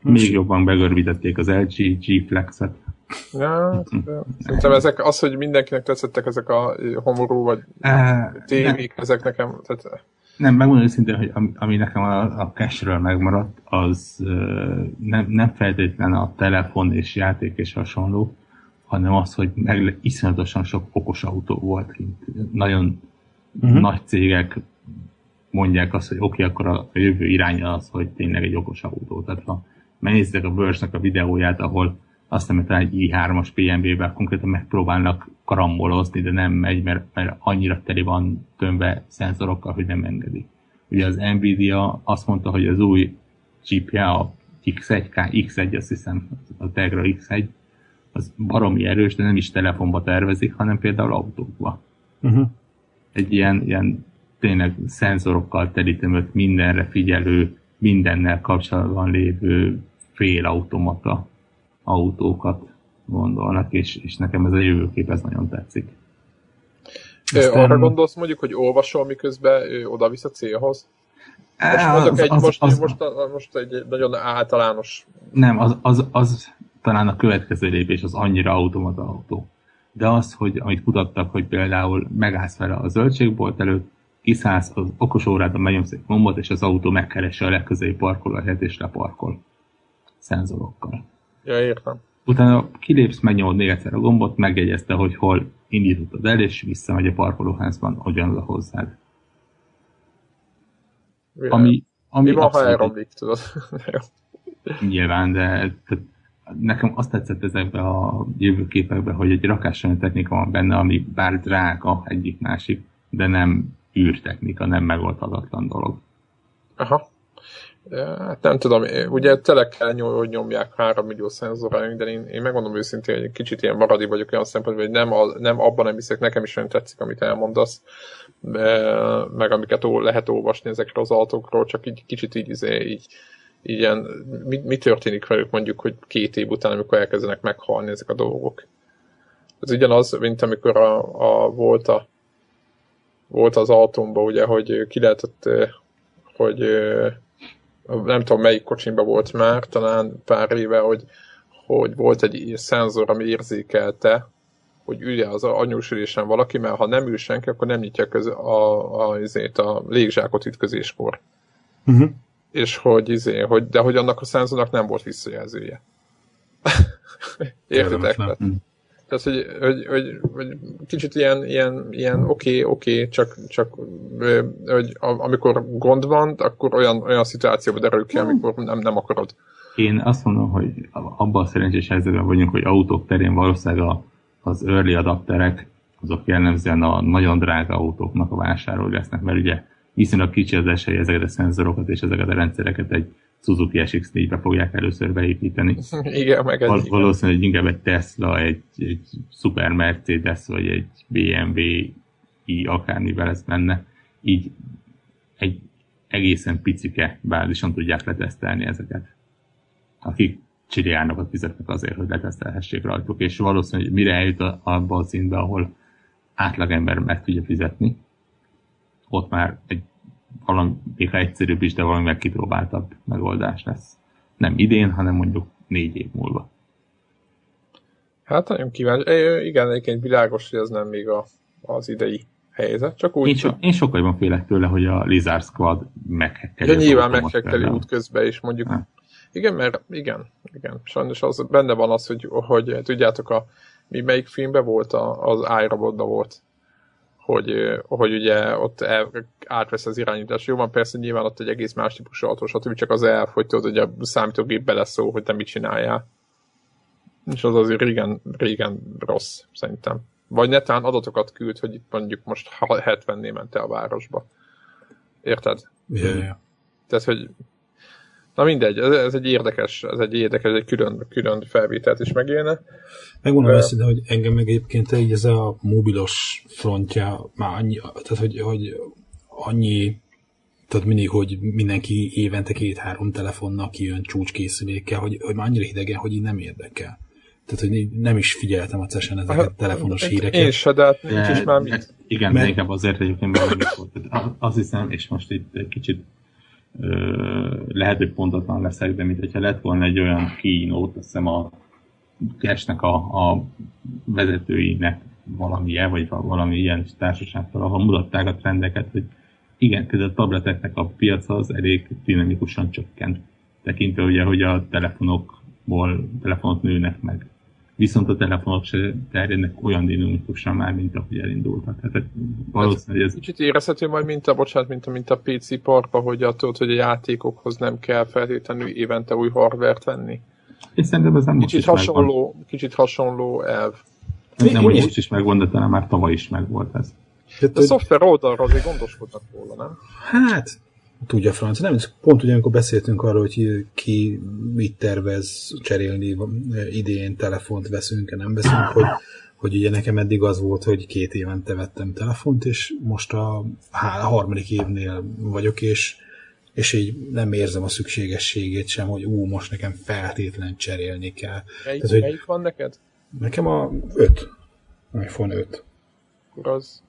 Még jobban begörbítették az LG G Flex-et. Ja, szerintem ezek, az, hogy mindenkinek tetszettek ezek a homorú vagy tévék, ezek nekem, tehát nem, megmondom őszintén, hogy ami, ami nekem a, a cache-ről megmaradt, az nem, nem feltétlen a telefon és játék és hasonló, hanem az, hogy meg iszonyatosan sok okos autó volt kint. Nagyon uh-huh. nagy cégek mondják azt, hogy oké, okay, akkor a, a jövő iránya az, hogy tényleg egy okos autó. Tehát ha megnézitek a verse a videóját, ahol azt hiszem, hogy egy i3-as PNB-vel konkrétan megpróbálnak karambolozni, de nem megy, mert, mert annyira teli van tömve szenzorokkal, hogy nem engedi. Ugye az Nvidia azt mondta, hogy az új chipje, a X1K, X1, azt hiszem, a Tegra X1, az baromi erős, de nem is telefonba tervezik, hanem például autókba. Uh-huh. Egy ilyen, ilyen tényleg szenzorokkal telítemött, mindenre figyelő, mindennel kapcsolatban lévő félautomata autókat gondolnak, és, és nekem ez a jövőkép ez nagyon tetszik. Aztán... Arra gondolsz mondjuk, hogy olvasol, miközben oda-vissza célhoz? Most mondok egy, az, most, az, most, most egy nagyon általános... Nem, az, az, az talán a következő lépés az annyira automata autó. De az, hogy amit kutattak, hogy például megállsz vele a zöldségbolt előtt, kiszállsz az okos órádon, megnyomsz egy gombot, és az autó megkeresi a legközelebbi parkolóhelyet, és leparkol. Szenzorokkal. Ja, értem. Utána kilépsz, megnyomod még egyszer a gombot, megjegyezte, hogy hol indítottad el, és visszamegy a parkolóházban ugyanaz a hozzád. Ami, ami Mi van, ha elromlik, tudod? Nyilván, de nekem azt tetszett ezekben a jövőképekben, hogy egy rakással technika van benne, ami bár drága egyik-másik, de nem űrtechnika, nem megoldhatatlan dolog. Aha. Hát nem tudom, ugye tele kell nyom, hogy nyomják 3 millió szenzoráink, de én, én megmondom őszintén, hogy egy kicsit ilyen maradi vagyok olyan szempontból, hogy nem, a, nem abban nem hiszek, nekem is olyan tetszik, amit elmondasz, meg amiket lehet olvasni ezekről az autókról, csak így kicsit így, izé, így, így ilyen, mi, mi történik velük mondjuk, hogy két év után, amikor elkezdenek meghalni ezek a dolgok. Ez ugyanaz, mint amikor a, a, volt, a, volt az autómban, ugye, hogy ki lehetett, hogy nem tudom melyik kocsimba volt már, talán pár éve, hogy, hogy volt egy szenzor, ami érzékelte, hogy ülje az anyósülésen valaki, mert ha nem ül senki, akkor nem nyitja köz a, a, a, a légzsákot ütközéskor. Uh-huh és hogy, izé, hogy, de hogy annak a szenzornak nem volt visszajelzője. Értitek? Tehát, hogy, hogy, hogy, hogy kicsit ilyen, ilyen, ilyen oké, oké, csak, csak hogy amikor gond van, akkor olyan, olyan szituációba derül ki, amikor nem, nem akarod. Én azt mondom, hogy abban a szerencsés helyzetben vagyunk, hogy autók terén valószínűleg a, az early adapterek, azok jellemzően a nagyon drága autóknak a vásárolói lesznek, mert ugye viszonylag kicsi az esély ezeket a szenzorokat és ezeket a rendszereket egy Suzuki SX4-be fogják először beépíteni. Igen, meg Val- Valószínűleg inkább egy Tesla, egy, egy Super Mercedes, vagy egy BMW i akármivel ez menne. Így egy egészen picike bázison tudják letesztelni ezeket. Akik csiriánokat fizetnek azért, hogy letesztelhessék rajtuk, és valószínűleg, mire eljut abba a színbe, ahol átlagember meg tudja fizetni, ott már egy ha egyszerűbb is, de valami kipróbáltabb megoldás lesz. Nem idén, hanem mondjuk négy év múlva. Hát nagyon kíváncsi. É, igen, egyébként világos, hogy ez nem még a, az idei helyzet, csak úgy... Én, so, én sokkal félek tőle, hogy a Lizard Squad meghekkeli. Ja, nyilván meghekkeli út közben is, mondjuk. Ha. Igen, mert igen, igen. Sajnos az, benne van az, hogy, hogy tudjátok, a, mi melyik filmben volt, a, az iRobotban volt hogy, hogy ugye ott el, átvesz az irányítás. Jó van, persze nyilván ott egy egész más típusú autó, stb. csak az elf, hogy tudod, hogy a számítógép beleszól, hogy te mit csináljál. És az azért régen, régen rossz, szerintem. Vagy netán adatokat küld, hogy itt mondjuk most 70-nél ment el a városba. Érted? Yeah, yeah. Tehát, hogy Na mindegy, ez, ez egy érdekes, ez egy érdekes, egy külön, külön felvételt is megélne. Megmondom ezt, de hogy engem meg egyébként így ez a mobilos frontja már annyi, tehát hogy, hogy annyi tehát mindig, hogy mindenki évente két-három telefonnal kijön csúcskészülékkel, hogy, hogy már annyira hidegen, hogy így nem érdekel. Tehát, hogy nem is figyeltem a cesen ezeket a telefonos híreket. Én se, de hát nincs is már mit. Igen, mert... inkább azért egyébként mert. Azt hiszem, és most itt egy kicsit lehet, hogy pontatlan leszek, de mintha lett volna egy olyan keynote, azt hiszem a Cashnek a, a vezetőinek valamilyen, vagy valami ilyen társaságtól, ahol mutatták a trendeket, hogy igen, például a tableteknek a piaca az elég dinamikusan csökkent. Tekintve ugye, hogy a telefonokból telefonok nőnek meg viszont a telefonok se terjednek olyan dinamikusan már, mint ahogy elindultak. Tehát valószínűleg ez... Kicsit érezhető majd, mint a, bocsánat, mint a, mint a PC parkba, hogy a, tudod, hogy a játékokhoz nem kell feltétlenül évente új hardvert venni. És szerintem ez nem kicsit hasonló, megvan. kicsit hasonló elv. Nem, hogy most is megvan, de talán már tavaly is megvolt ez. Hát, a szoftver oldalra azért gondoskodnak róla, nem? Hát, tudja francia. Nem, pont ugyanakkor beszéltünk arról, hogy ki mit tervez cserélni idén, telefont veszünk-e, nem veszünk, hogy, hogy ugye nekem eddig az volt, hogy két évente vettem telefont, és most a, a harmadik évnél vagyok, és, és így nem érzem a szükségességét sem, hogy ú, most nekem feltétlen cserélni kell. Melyik, Tehát, melyik van neked? Nekem a 5. iPhone 5. Akkor az...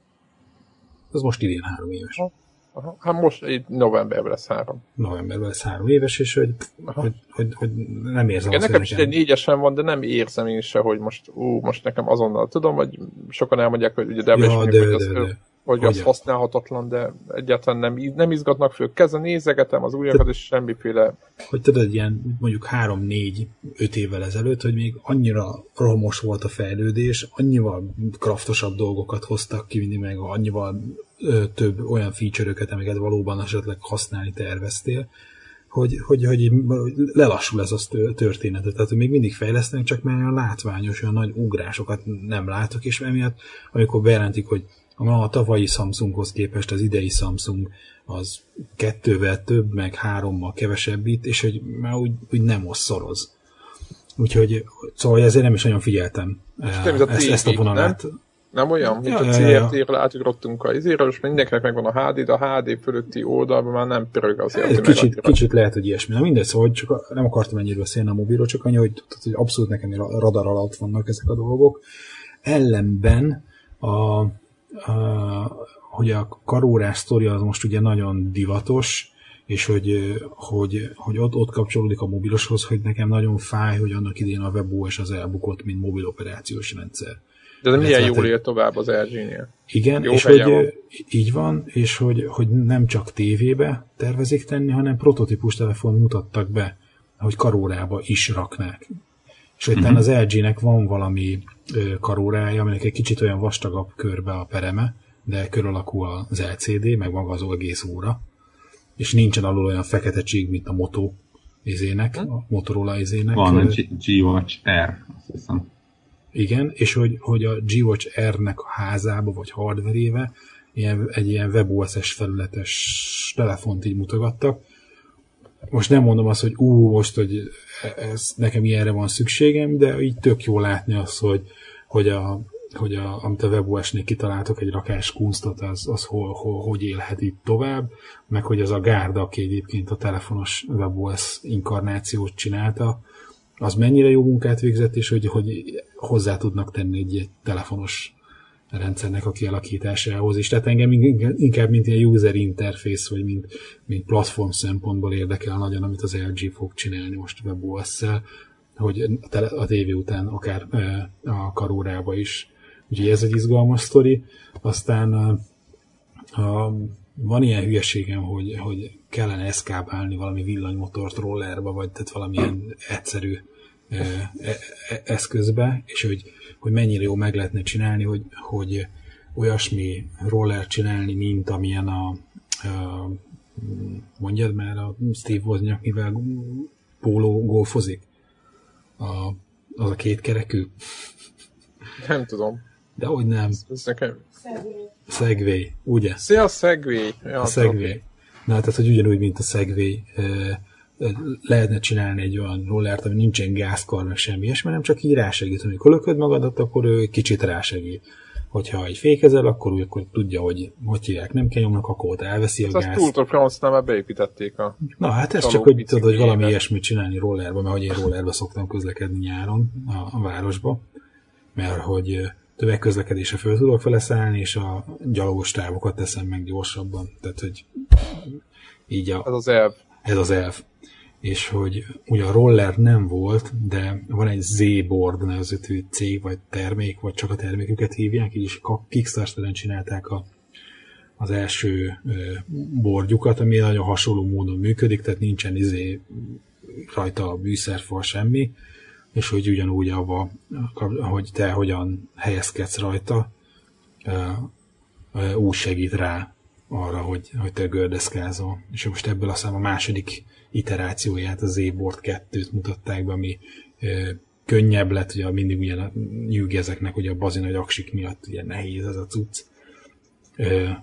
Az most idén három éves. Ha Aha. Hát most így novemberben lesz három. Novemberben lesz három éves, és hogy, hogy, hogy, hogy, nem érzem Igen, azt, nekem is egy négyesen van, de nem érzem én se, hogy most, ú, most nekem azonnal tudom, hogy sokan elmondják, hogy ugye de, ja, de, de, de, de hogy az használhatatlan, de egyáltalán nem, nem izgatnak föl. Kezen nézegetem az újakat, és semmiféle... Hogy tudod, ilyen mondjuk 3-4-5 évvel ezelőtt, hogy még annyira romos volt a fejlődés, annyival kraftosabb dolgokat hoztak ki mindig meg, annyival több olyan feature-öket, amiket valóban esetleg használni terveztél, hogy, hogy, hogy lelassul ez a történet. Tehát, még mindig fejlesztenek, csak már olyan látványos, olyan nagy ugrásokat nem látok, és emiatt, amikor bejelentik, hogy a tavalyi Samsunghoz képest az idei Samsung az kettővel több, meg hárommal kevesebb itt, és hogy már úgy, úgy nem osszoroz. Úgyhogy szóval ezért nem is nagyon figyeltem ezt, a, ezt a vonalat. Nem? Nem olyan, mint ja, a CRT-ről átugrottunk a izéről, és mindenkinek megvan a HD, de a HD fölötti oldalban már nem pörög az hát, kicsit, kicsit lehet, hogy ilyesmi. Na mindegy, szóval csak nem akartam ennyire beszélni a mobilról, csak annyi, hogy, hogy abszolút nekem a radar alatt vannak ezek a dolgok. Ellenben a, hogy a karórás sztoria az most ugye nagyon divatos, és hogy, hogy, hogy ott, ott kapcsolódik a mobiloshoz, hogy nekem nagyon fáj, hogy annak idén a WebOS az elbukott, mint mobil operációs rendszer. De ez milyen jól él tovább az LG-nél. Igen, Jó és hogy van. így van, és hogy, hogy nem csak tévébe tervezik tenni, hanem prototípus telefon mutattak be, hogy karórába is raknák. És hogy uh-huh. az LG-nek van valami karórája, aminek egy kicsit olyan vastagabb körbe a pereme, de kör alakú az LCD, meg maga az egész óra, és nincsen alul olyan fekete csík, mint a Moto izének, a Motorola izének. Van a G-Watch R, azt hiszem. Igen, és hogy, hogy a G-Watch R-nek a házába, vagy hardverébe ilyen, egy ilyen WebOS-es felületes telefont így mutogattak. Most nem mondom azt, hogy ú, most, hogy ez, nekem ilyenre van szükségem, de így tök jó látni azt, hogy, hogy, a, hogy a, amit a WebOS-nél kitaláltok, egy rakás kunstot, az, az hol, hol, hogy élhet itt tovább, meg hogy az a gárda, aki egyébként a telefonos WebOS inkarnációt csinálta, az mennyire jó munkát végzett, és hogy, hogy hozzá tudnak tenni egy, egy telefonos rendszernek a kialakításához is. Tehát engem inkább, mint ilyen user interface, vagy mint, mint platform szempontból érdekel nagyon, amit az LG fog csinálni most WebOS-szel, hogy a tévé után akár a karórába is. Úgyhogy ez egy izgalmas sztori. Aztán a, a, van ilyen hülyeségem, hogy, hogy kellene eszkábálni valami villanymotort rollerba, vagy tehát valamilyen egyszerű eszközbe, és hogy hogy mennyire jó meg lehetne csinálni, hogy, hogy olyasmi roller csinálni, mint amilyen a, a mondjad már a Steve Wozniak, mivel póló golfozik. A, az a két kerekű. Nem tudom. De hogy nem. Ez, ez nekem... Segway, ugye? Szia, Segway. Ja, a Segway. Na, tehát, hogy ugyanúgy, mint a Segway, lehetne csinálni egy olyan rollert, ami nincsen gázkar, meg semmi ilyesmi, nem csak így rásegít. Amikor lököd magadat, akkor ő kicsit rásegít. Hogyha egy fékezel, akkor úgy akkor tudja, hogy hogy hívják, nem kell nyomnak, akkor ott elveszi a gázt. Ezt Tour nem beépítették a Na hát ez csak, hogy tudod, hogy valami ilyesmit csinálni rollerbe, mert hogy én rollerbe szoktam közlekedni nyáron a, a városba, mert hogy tömegközlekedésre föl tudok fele szállni, és a gyalogos távokat teszem meg gyorsabban. Tehát, hogy így a... Ez az elv. Ez az elv és hogy ugye a roller nem volt, de van egy Z-board nevezetű cég, vagy termék, vagy csak a terméküket hívják, így is Kickstarter-en csinálták a, az első bordjukat, ami nagyon hasonló módon működik, tehát nincsen izé rajta műszerfal semmi, és hogy ugyanúgy avva, hogy te hogyan helyezkedsz rajta, úgy segít rá arra, hogy, hogy te gördeszkázol. És most ebből aztán a második iterációját, az Z-Board 2-t mutatták be, ami könnyebb lett, ugye mindig ugye nyűg ezeknek, ugye a bazin nagy aksik miatt ugye nehéz ez a cucc.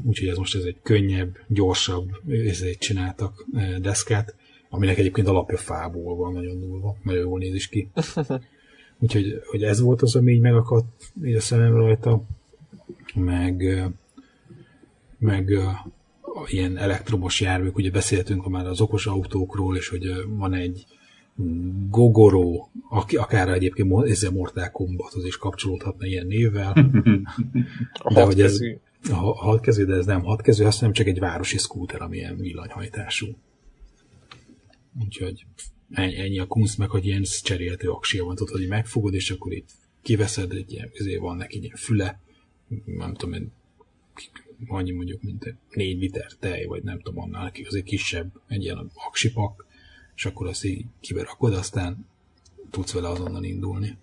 úgyhogy ez most ez egy könnyebb, gyorsabb, ezért csináltak deszkát, aminek egyébként alapja fából van, nagyon durva, nagyon jól néz is ki. Úgyhogy hogy ez volt az, ami így megakadt így a szemem rajta, meg, meg ilyen elektromos járműk, ugye beszéltünk már az okos autókról, és hogy van egy Gogoro, aki akár egyébként ezzel Mortal Kombathoz is kapcsolódhatna ilyen névvel. de hogy ez, a hatkező, de ez nem hatkező, azt nem csak egy városi szkúter, ami ilyen villanyhajtású. Úgyhogy ennyi a kunst, meg hogy ilyen cserélhető aksia van, tudod, hogy megfogod, és akkor itt kiveszed, egy ilyen, azért van neki ilyen füle, nem tudom annyi mondjuk, mint egy négy liter tej, vagy nem tudom, annál neki azért kisebb, egy ilyen aksipak, és akkor azt így kiberakod, aztán tudsz vele azonnal indulni.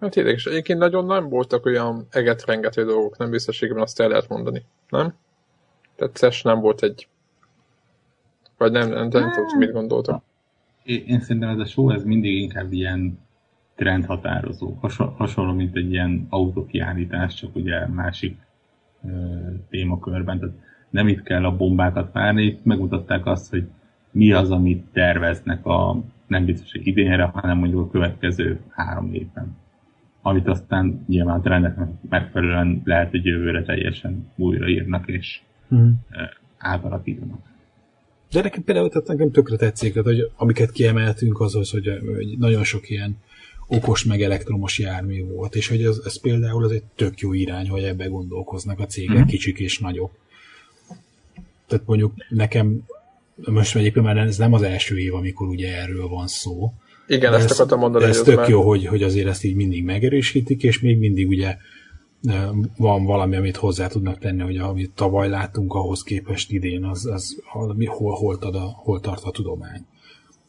Hát érdekes. Egyébként nagyon nem voltak olyan eget rengető dolgok, nem biztosségben azt el lehet mondani, nem? Tehát CES nem volt egy... Vagy nem, nem, nem, nem tudom, mit gondoltam. Én, én szerintem ez a show, ez mindig inkább ilyen trendhatározó. hasonló, mint egy ilyen autókiállítás, csak ugye másik témakörben. Tehát nem itt kell a bombákat várni, itt megmutatták azt, hogy mi az, amit terveznek a nem biztos, hogy idénre, hanem mondjuk a következő három évben amit aztán nyilván trendeknek megfelelően lehet, hogy jövőre teljesen újraírnak és hmm. átalakítanak. De nekem például tehát nekem tökre tetszik, tehát, hogy amiket kiemeltünk az az, hogy, hogy nagyon sok ilyen okos meg elektromos jármű volt, és hogy ez, ez például az egy tök jó irány, hogy ebbe gondolkoznak a cégek, mm. kicsik és nagyok. Tehát mondjuk nekem most egyébként már ez nem az első év, amikor ugye erről van szó, igen, ezt akartam mondani. Ez tök már... jó, hogy, hogy azért ezt így mindig megerősítik, és még mindig ugye e, van valami, amit hozzá tudnak tenni, hogy amit tavaly láttunk, ahhoz képest idén, az, az hol, hol, tad a, hol tart a tudomány.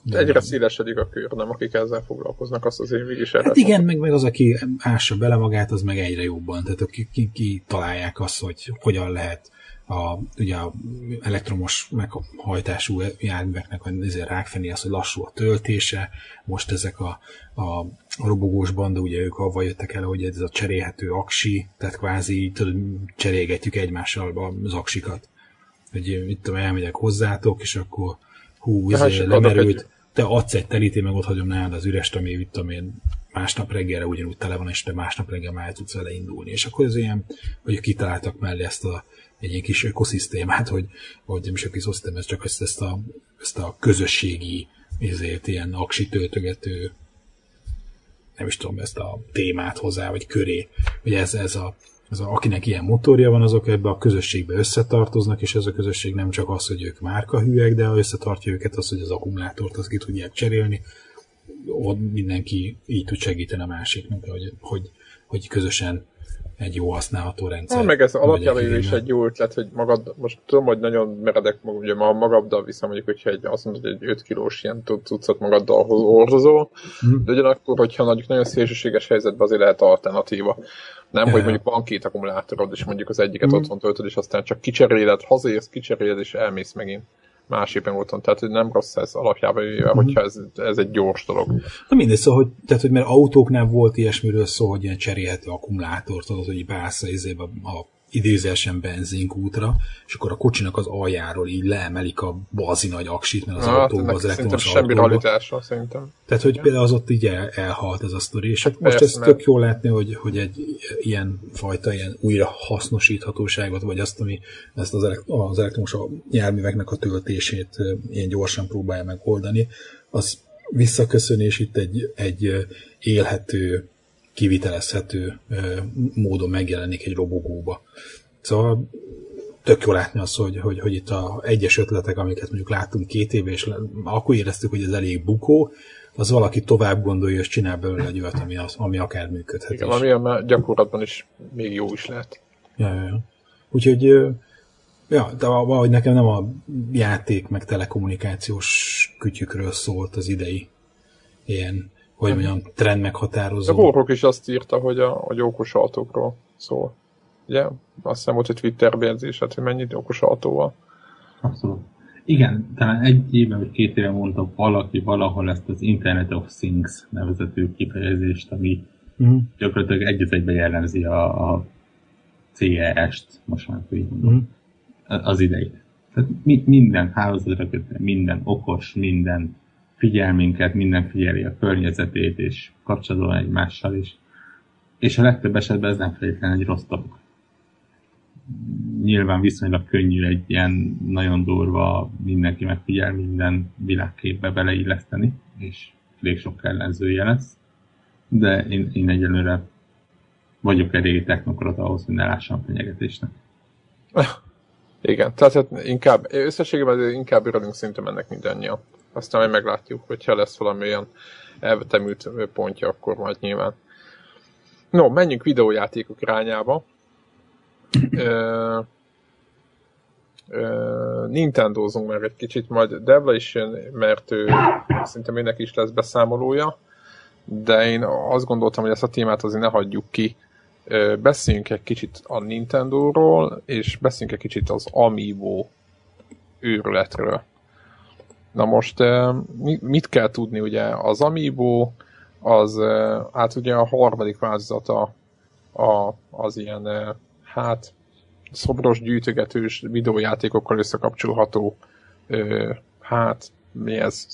De egyre szélesedik a kör, nem akik ezzel foglalkoznak, azt azért mégis Hát igen, meg, meg az, aki ássa bele magát, az meg egyre jobban. Tehát akik ki, ki találják azt, hogy hogyan lehet a, ugye a elektromos meghajtású járműveknek azért rákfeni az, hogy lassú a töltése, most ezek a, a robogós banda, ugye ők avval jöttek el, hogy ez a cserélhető aksi, tehát kvázi tudod, cserélgetjük egymással az aksikat. Hogy itt tudom, elmegyek hozzátok, és akkor hú, hát, lemerült, te adsz egy telíté, meg ott hagyom nálad az üres, ami itt én, másnap reggelre ugyanúgy tele van, és te másnap reggel már tudsz vele indulni. És akkor ez ilyen, hogy kitaláltak mellé ezt a egy ilyen kis ökoszisztémát, hogy, hogy nem is ökoszisztém, ez csak ezt, ezt, a, ezt a közösségi ezért ilyen aksi töltögető nem is tudom, ezt a témát hozzá, vagy köré, hogy ez, ez a, ez a, akinek ilyen motorja van, azok ebbe a közösségbe összetartoznak, és ez a közösség nem csak az, hogy ők márkahűek, de összetartja őket az, hogy az akkumulátort azt ki tudják cserélni, ott mindenki így tud segíteni a másiknak, hogy, hogy, hogy közösen egy jó használható rendszer. Ha, meg ez alapjában is egy jó ötlet, hogy magad, most tudom, hogy nagyon meredek, ugye ma magaddal viszem, mondjuk, hogyha egy, azt mondod, hogy egy 5 kilós ilyen cuccot magaddal hordozol, hmm. de ugyanakkor, hogyha mondjuk nagyon szélsőséges helyzetben azért lehet alternatíva. Nem, ja. hogy mondjuk van két akkumulátorod, és mondjuk az egyiket hmm. otthon töltöd, és aztán csak kicseréled, hazaérsz, kicseréled, és elmész megint más éppen úton, tehát nem rossz ez alapjában mm-hmm. hogyha ez, ez egy gyors dolog. Na mindegy, szóval, hogy, tehát, hogy mert autóknál volt ilyesmiről szó, hogy ilyen cserélhető akkumulátort, tudod, hogy beállsz a, a idézésen benzinkútra, és akkor a kocsinak az aljáról így leemelik a bazi nagy aksit, mert az hát, autóban az elektromos semmi realitása, szerintem. Tehát, hogy például az ott így el, elhalt ez a sztori, és hát most ez mert... tök jó látni, hogy, hogy egy ilyen fajta ilyen újra hasznosíthatóságot, vagy azt, ami ezt az, elekt- az elektromos járműveknek a töltését ilyen gyorsan próbálja megoldani, az visszaköszön, és itt egy, egy élhető kivitelezhető módon megjelenik egy robogóba. Szóval tök jó látni azt, hogy, hogy, hogy itt a egyes ötletek, amiket mondjuk láttunk két éve, és akkor éreztük, hogy ez elég bukó, az valaki tovább gondolja, és csinál belőle egy olyat, ami, az, ami akár működhet Igen, is. ami a gyakorlatban is még jó is lehet. Ja, ja, ja. Úgyhogy ja, de valahogy nekem nem a játék meg telekommunikációs kütyükről szólt az idei ilyen hogy mondjam, trend meghatározó. A Borok is azt írta, hogy a, a okos autókról szól. Ugye? Azt hiszem volt egy Twitter bejegyzés, hát hogy mennyit okos autóval. Abszolút. Igen, talán egy éve vagy két éve mondta valaki valahol ezt az Internet of Things nevezetű kifejezést, ami uh-huh. gyakorlatilag egy egybe jellemzi a, a CES-t, most már így mondom, mm. az idejét. Tehát mi, minden hálózatra kötve, minden okos, minden figyel minket, minden figyeli a környezetét, és kapcsolatban egymással is. És a legtöbb esetben ez nem feltétlenül egy rossz dolog. Nyilván viszonylag könnyű egy ilyen nagyon durva, mindenki megfigyel minden világképbe beleilleszteni, és elég sok ellenzője lesz. De én, én egyelőre vagyok elég technokrata ahhoz, hogy ne lássam fenyegetésnek. Igen, tehát hát inkább, összességében inkább örülünk szinte mennek mindannyian. Aztán majd meglátjuk, hogyha lesz valami olyan elvetemült pontja, akkor majd nyilván. No, menjünk videójátékok irányába. Ö, ö, Nintendozunk már egy kicsit, majd Devla is jön, mert ő szinte mindenki is lesz beszámolója, de én azt gondoltam, hogy ezt a témát azért ne hagyjuk ki, beszéljünk egy kicsit a Nintendo-ról, és beszéljünk egy kicsit az Amiibo őrületről. Na most mit kell tudni, ugye? Az Amiibo az hát ugye a harmadik változata a, az ilyen hát szobros gyűjtögetős videójátékokkal összekapcsolható hát mi ez?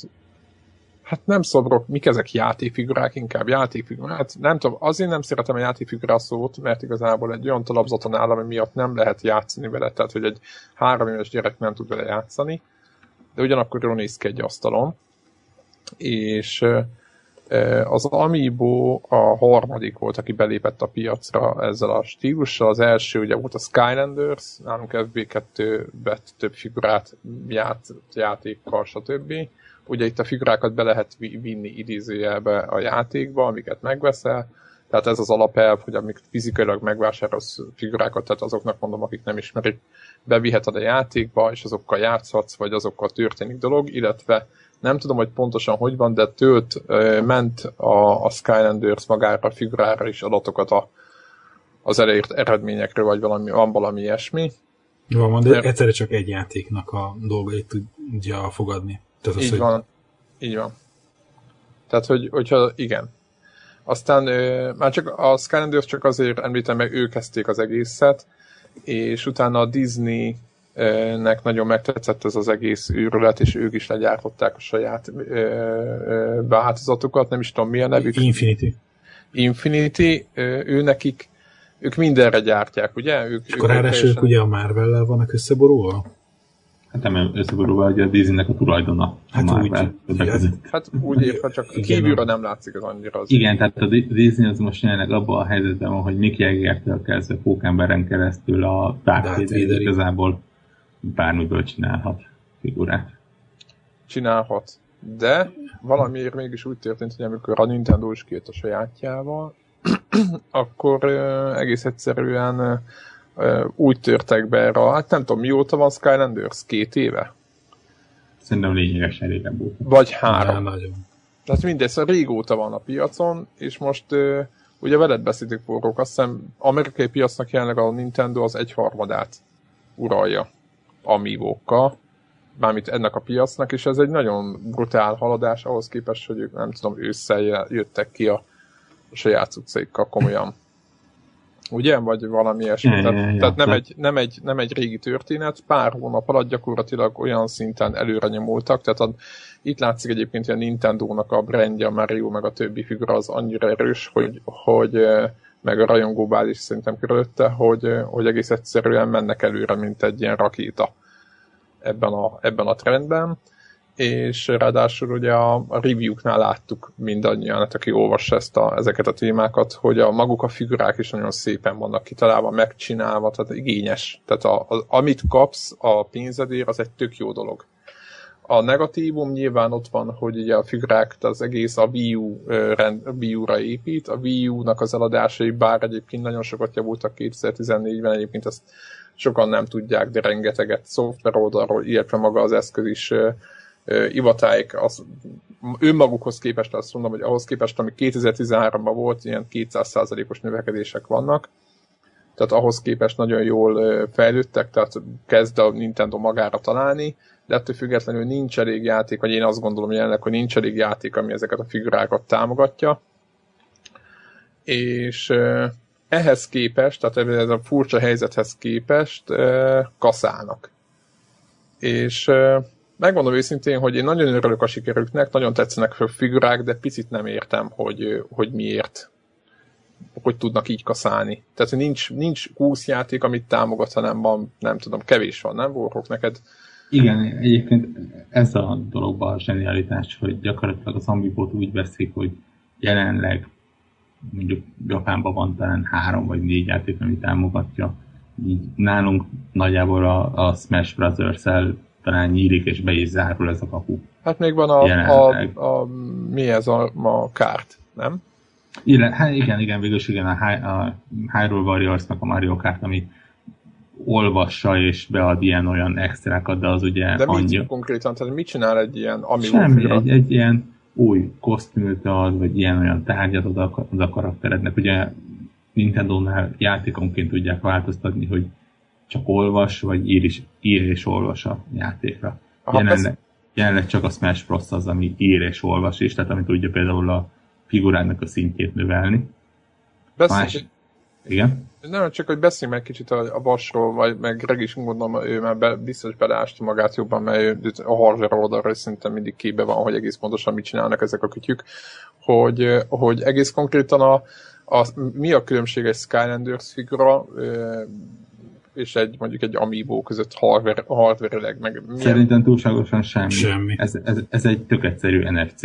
Hát nem szobrok, mik ezek? Játékfigurák, inkább? Játékfigurák. Hát nem tudom, azért nem szeretem a játékfigurá szót, mert igazából egy olyan talapzaton áll, ami miatt nem lehet játszani vele, tehát hogy egy három éves gyerek nem tud vele játszani, de ugyanakkor jól néz ki egy asztalon. És az Amiibo a harmadik volt, aki belépett a piacra ezzel a stílussal. Az első ugye volt a Skylanders, nálunk FB2 vett több figurát, ját, játékkal, stb ugye itt a figurákat be lehet vinni idézőjelbe a játékba, amiket megveszel, tehát ez az alapelv, hogy amik fizikailag megvásárolsz figurákat, tehát azoknak mondom, akik nem ismerik, beviheted a játékba, és azokkal játszhatsz, vagy azokkal történik dolog, illetve nem tudom, hogy pontosan hogy van, de tölt, ment a, a Skylanders magára a figurára is adatokat a, az elért eredményekről, vagy valami, van valami ilyesmi. Van, van de Mert... egyszerre csak egy játéknak a dolgait tudja fogadni. Tehát így hogy... van. Így van. Tehát, hogy, hogyha igen. Aztán ö, már csak a Skylanders csak azért említem, mert ők kezdték az egészet, és utána a Disney nek nagyon megtetszett ez az egész űrület, és ők is legyártották a saját ö, ö, változatukat, nem is tudom mi a nevük. Infinity. Infinity, ö, ő nekik, ők mindenre gyártják, ugye? Ők, és akkor ráadásul ők ugye a Marvel-lel vannak összeborulva? Hát nem összeborulva, hogy a Disneynek a tulajdona. Hát a úgy, hát úgy érve, csak igen, kívülre nem látszik az annyira. Az igen, tehát a Disney az most jelenleg abban a helyzetben van, hogy Mick Jagger-től kezdve Pókemberen keresztül a Darth Vader igazából bármiből csinálhat figurát. Csinálhat. De valamiért mégis úgy történt, hogy amikor a Nintendo is kijött a sajátjával, akkor egész egyszerűen úgy törtek be erre, hát nem tudom, mióta van Skylanders? Két éve? Szerintem lényegesen régen volt. Vagy három. Nem, nagyon. Tehát mindegy, szóval régóta van a piacon, és most ugye veled beszéltük forrók, azt hiszem amerikai piacnak jelenleg a Nintendo az egyharmadát uralja amiibo mármint ennek a piacnak, és ez egy nagyon brutál haladás ahhoz képest, hogy ők nem tudom, ősszel jöttek ki a, a saját cuccaikkal komolyan ugye? Vagy valami ilyesmi. Ja, tehát, ja, tehát nem, egy, nem, egy, nem egy régi történet, pár hónap alatt gyakorlatilag olyan szinten előre nyomultak, tehát a, itt látszik egyébként, hogy a Nintendo-nak a brandja, a Mario, meg a többi figura az annyira erős, hogy, hogy meg a rajongóbál is szerintem körülötte, hogy, hogy egész egyszerűen mennek előre, mint egy ilyen rakéta ebben a, ebben a trendben és ráadásul ugye a, a review-knál láttuk mindannyian, hát aki olvassa ezt a, ezeket a témákat, hogy a maguk a figurák is nagyon szépen vannak kitalálva, megcsinálva, tehát igényes. Tehát a, a, amit kapsz a pénzedért, az egy tök jó dolog. A negatívum nyilván ott van, hogy ugye a figurák az egész a Wii, U, rend, Wii U-ra épít. A Wii U-nak az eladásai, bár egyébként nagyon sokat javultak 2014-ben, egyébként ezt sokan nem tudják, de rengeteget szoftver oldalról, illetve maga az eszköz is Ivatáik az önmagukhoz képest azt mondom, hogy ahhoz képest, ami 2013-ban volt, ilyen 200%-os növekedések vannak, tehát ahhoz képest nagyon jól fejlődtek, tehát kezd a Nintendo magára találni, de ettől függetlenül nincs elég játék, vagy én azt gondolom jelenleg, hogy nincs elég játék, ami ezeket a figurákat támogatja. És ehhez képest, tehát ez a furcsa helyzethez képest kaszálnak. És megmondom őszintén, hogy én nagyon örülök a sikerüknek, nagyon tetszenek a figurák, de picit nem értem, hogy, hogy miért hogy tudnak így kaszálni. Tehát nincs, nincs 20 játék, amit támogat, hanem van, nem tudom, kevés van, nem Warhawk neked? Igen, egyébként ez a dologban a zsenialitás, hogy gyakorlatilag az Ambipót úgy veszik, hogy jelenleg mondjuk Japánban van talán három vagy négy játék, ami támogatja. Így nálunk nagyjából a, a Smash Brothers-el talán nyílik és be is zárul ez a kapu. Hát még van a, a, a, mi ez a, a kárt, nem? Igen, hát igen, igen, végülis igen, a, a Hyrule Warriors-nak a Mario Kart, ami olvassa és bead ilyen olyan extrákat, de az ugye De annyi... mit konkrétan? Tehát mit csinál egy ilyen ami Semmi, egy, egy ilyen új kosztümöt ad, vagy ilyen olyan tárgyat ad a, az a karakterednek. Ugye Nintendo-nál játékonként tudják változtatni, hogy csak olvas, vagy ír, is, ír és olvas a játékra. Aha, jelenleg, jelenleg csak a Smash Bros. az, ami ír és olvas is, tehát ami tudja például a figurának a szintjét növelni. Beszélj, Más... Igen? Nem, csak hogy beszéljünk meg kicsit a, a Basról, vagy meg Greg is gondolom, ő már be, biztos beleásta magát jobban, mert ő, a hardware oldalra szerintem mindig képbe van, hogy egész pontosan mit csinálnak ezek a kütyük, hogy, hogy egész konkrétan a, a, mi a különbség egy Skylanders figura és egy mondjuk egy Amiibo között hardware, hardware meg milyen... Szerintem túlságosan semmi. semmi. Ez, ez, ez, egy tök egyszerű NFC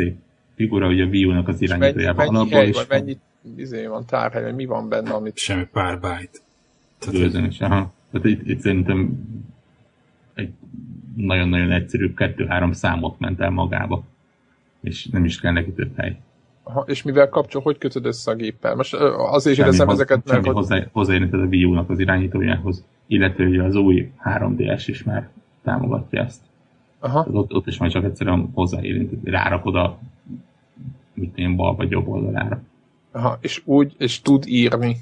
figura, ugye a Wii U-nak az irányítójában mennyi, mennyi hely, is. Mennyi izé van tárhely, mi van benne, amit... Semmi pár byte. Tehát, aha. Tehát itt, itt szerintem egy nagyon-nagyon egyszerű kettő-három számot ment el magába. És nem is kell neki több hely. Aha, és mivel kapcsol, hogy kötöd össze a géppel? Most azért kérdezem ezeket, mert... Semmi hozzá, hozzáérni a Wii U-nak az irányítójához, illetve hogy az új 3DS is már támogatja ezt. Aha. ott, ott is majd csak egyszerűen hozzáérint, rárakod a mit én bal vagy jobb oldalára. Aha, és úgy, és tud írni.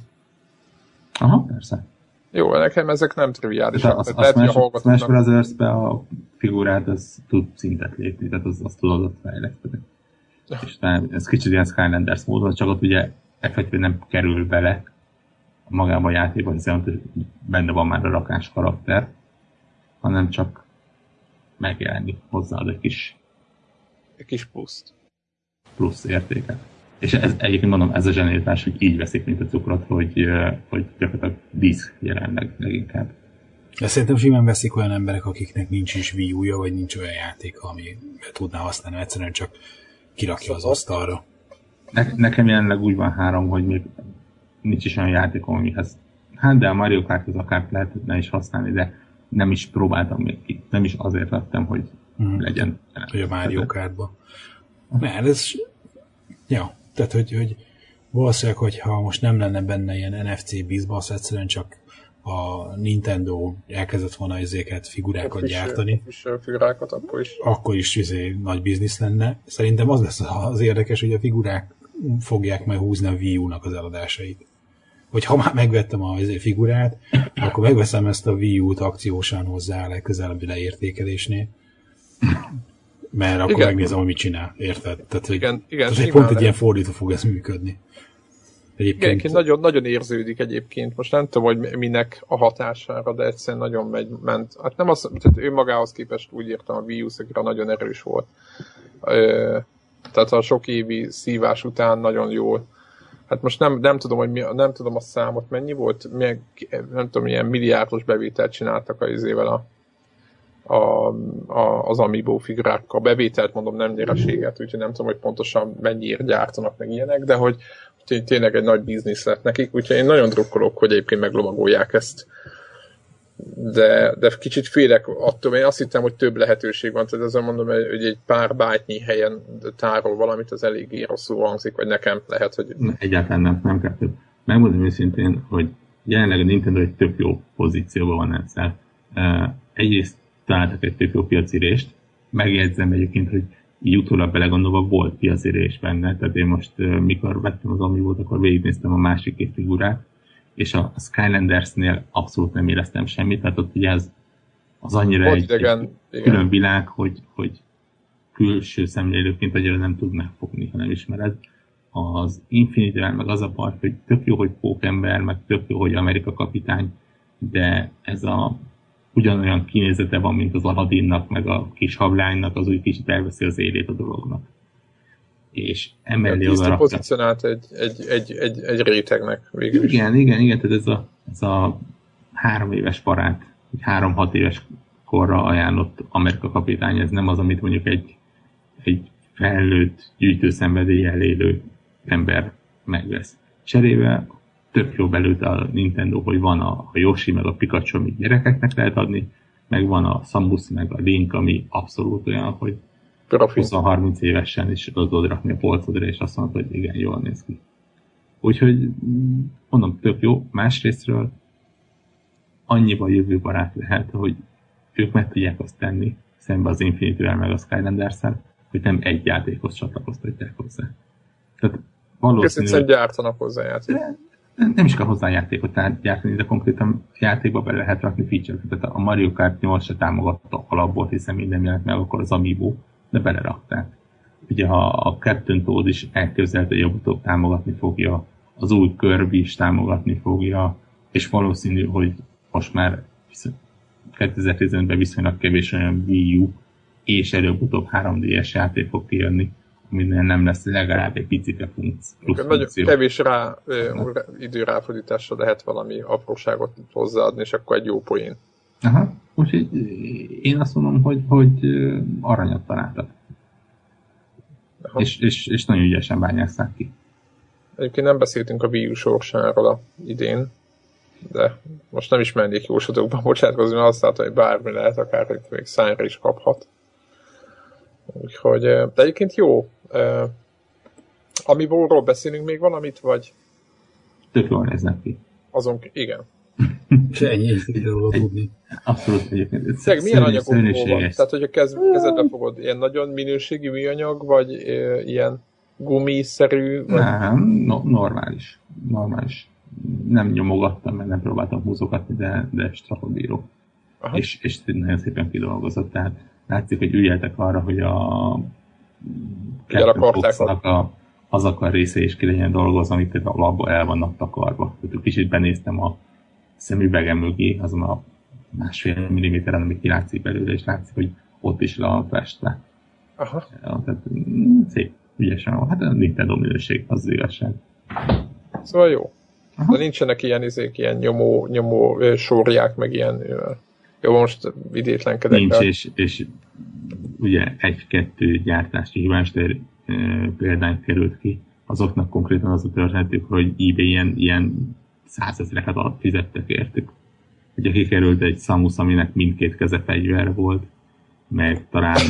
Aha, persze. Jó, nekem ezek nem triviálisak. Az, a Smash, a Smash brothers a figurát az tud szintet lépni, tehát az, az tudod ott fejleszteni. És talán ez kicsit ilyen Skylanders módon, csak ott ugye effektíven nem kerül bele magában a játékban, hiszen benne van már a rakás karakter, hanem csak megjelenik hozzáad egy kis egy kis pluszt. Plusz értéket. És ez, egyébként mondom, ez a zsenértás, hogy így veszik, mint a cukrot, hogy, hogy gyakorlatilag dísz jelenleg leginkább. De szerintem simán veszik olyan emberek, akiknek nincs is Wii U-ja, vagy nincs olyan játék, ami tudná használni, egyszerűen csak kirakja az asztalra. Ne, nekem jelenleg úgy van három, hogy még nincs is olyan játékom, amihez hát de a Mario Kart az akár lehetne is használni, de nem is próbáltam még ki. Nem is azért vettem, hogy mm. legyen. Hogy a Mario Kartba. Mert ez... Ja, tehát, hogy, hogy valószínűleg, hogyha most nem lenne benne ilyen NFC bizbasz, egyszerűen csak a Nintendo elkezdett volna ezeket figurákat a gyártani. figurákat akkor is. Akkor is izé, nagy biznisz lenne. Szerintem az lesz az érdekes, hogy a figurák fogják majd húzni a Wii U-nak az eladásait. Hogy ha már megvettem a figurát, akkor megveszem ezt a Wii U-t akciósan hozzá legközelebbi leértékelésnél mert akkor igen. megnézem, hogy mit csinál, érted? Tehát, hogy, igen, igen, tehát pont egy ilyen fordító fog ez működni. Egyébként... Igen, nagyon, nagyon érződik egyébként. Most nem tudom, hogy minek a hatására, de egyszerűen nagyon megy, ment. Hát nem az, tehát ő magához képest úgy értem, a Wii U nagyon erős volt. Ö, tehát a sok évi szívás után nagyon jól. Hát most nem, nem tudom, hogy mi, nem tudom a számot mennyi volt, milyen, nem tudom, milyen milliárdos bevételt csináltak a izével a a, a, az Amiibo figurákkal. Bevételt mondom, nem nyereséget, úgyhogy nem tudom, hogy pontosan mennyiért gyártanak meg ilyenek, de hogy tényleg egy nagy biznisz lett nekik, úgyhogy én nagyon drukkolok, hogy egyébként meglomagolják ezt. De, de kicsit félek attól, én azt hittem, hogy több lehetőség van, tehát azon mondom, hogy egy pár bájtnyi helyen tárol valamit, az eléggé rosszul hangzik, vagy nekem lehet, hogy... Egyáltalán nem, nem kell több. Megmondom őszintén, hogy jelenleg a Nintendo egy tök jó pozícióban van ezzel. Egyrészt találtak egy tök jó piacirést. Megjegyzem egyébként, hogy így utólag belegondolva volt piacirés benne, tehát én most mikor vettem az ami volt, akkor végignéztem a másik két figurát, és a Skylandersnél abszolút nem éreztem semmit, tehát ott ugye az, az annyira egy, idegen, egy külön világ, hogy, hogy külső szemlélőként annyira nem tud megfogni, ha nem ismered. Az infinity meg az a baj, hogy tök jó, hogy pókember, meg tök jó, hogy Amerika kapitány, de ez a ugyanolyan kinézete van, mint az Aladdinnak, meg a kis hablánynak, az úgy kicsit elveszi az élét a dolognak. És emellé ja, oda pozícionált egy, egy, egy, egy, egy rétegnek végül is. Igen, igen, igen, tehát ez a, ez a három éves parát, három-hat éves korra ajánlott Amerika kapitány, ez nem az, amit mondjuk egy, egy felnőtt gyűjtőszenvedéllyel élő ember megvesz. Cserébe tök jó belőtt a Nintendo, hogy van a, a Yoshi meg a Pikachu, amit gyerekeknek lehet adni, meg van a Samus meg a Link, ami abszolút olyan, hogy 20-30 évesen is tudod rakni a polcodra, és azt mondod, hogy igen, jól néz ki. Úgyhogy mondom, tök jó. Másrésztről annyival jövőbarát lehet, hogy ők meg tudják azt tenni, szembe az infinity meg a skylanders hogy nem egy játékhoz csatlakoztatják hozzá. Tehát valószínűleg... Köszönöm, gyártanak hozzá játékot. Nem, nem is kell hozzá játékot gyártani, de konkrétan játékba be lehet rakni feature Tehát a Mario Kart 8 se támogatta alapból, hiszen minden jelent meg akkor az Amiibo, de belerakták. Ugye ha a Captain Toad is elképzelte, hogy jobb támogatni fogja, az új Kirby is támogatni fogja, és valószínű, hogy most már 2015-ben viszonylag kevés olyan Wii U és előbb-utóbb 3D-es játék fog kijönni, minden nem lesz legalább egy picike plusz Nagyon kevés rá, ö, időráfordításra lehet valami apróságot hozzáadni, és akkor egy jó poén. Aha, úgyhogy én azt mondom, hogy, hogy aranyat találtak. És, és, és nagyon ügyesen bányászták ki. Egyébként nem beszéltünk a Wii U sorsáról idén, de most nem is mennék jósodokba bocsátkozni, mert azt látom, hogy bármi lehet, akár hogy még szányra is kaphat. Úgyhogy, de egyébként jó. Amiból beszélünk még valamit, vagy? Tök jól néznek ki. Azon, igen. És ennyi, róla tudni. Abszolút egyébként. Szeg, milyen anyagokból van? Tehát, hogyha kez, kezedbe fogod, ilyen nagyon minőségi műanyag, vagy e, ilyen gumiszerű? Vagy... Nem, no, normális. Normális. Nem nyomogattam, mert nem próbáltam húzogatni, de, de strapabíró. És, és nagyon szépen kidolgozott, tehát látszik, hogy ügyeltek arra, hogy a kettőboxnak a, azok a része is ki legyen dolgozva, amik például abban el vannak takarva. Tehát kicsit benéztem a szemüvegem mögé, azon a másfél milliméteren, ami kilátszik belőle, és látszik, hogy ott is le van festve. Aha. Ja, tehát mm, szép, ügyesen van. Hát a Nintendo minőség, az, az igazság. Szóval jó. Aha. De nincsenek ilyen izék, ilyen nyomó, nyomó sorják, meg ilyen jó, most idétlenkedek. Nincs, és, és ugye egy-kettő gyártási hibástér e, példány került ki, azoknak konkrétan az a történetük, hogy eBay ilyen, ilyen százezreket fizettek értük. Ugye kikerült egy Samus, aminek mindkét keze fegyver volt, meg talán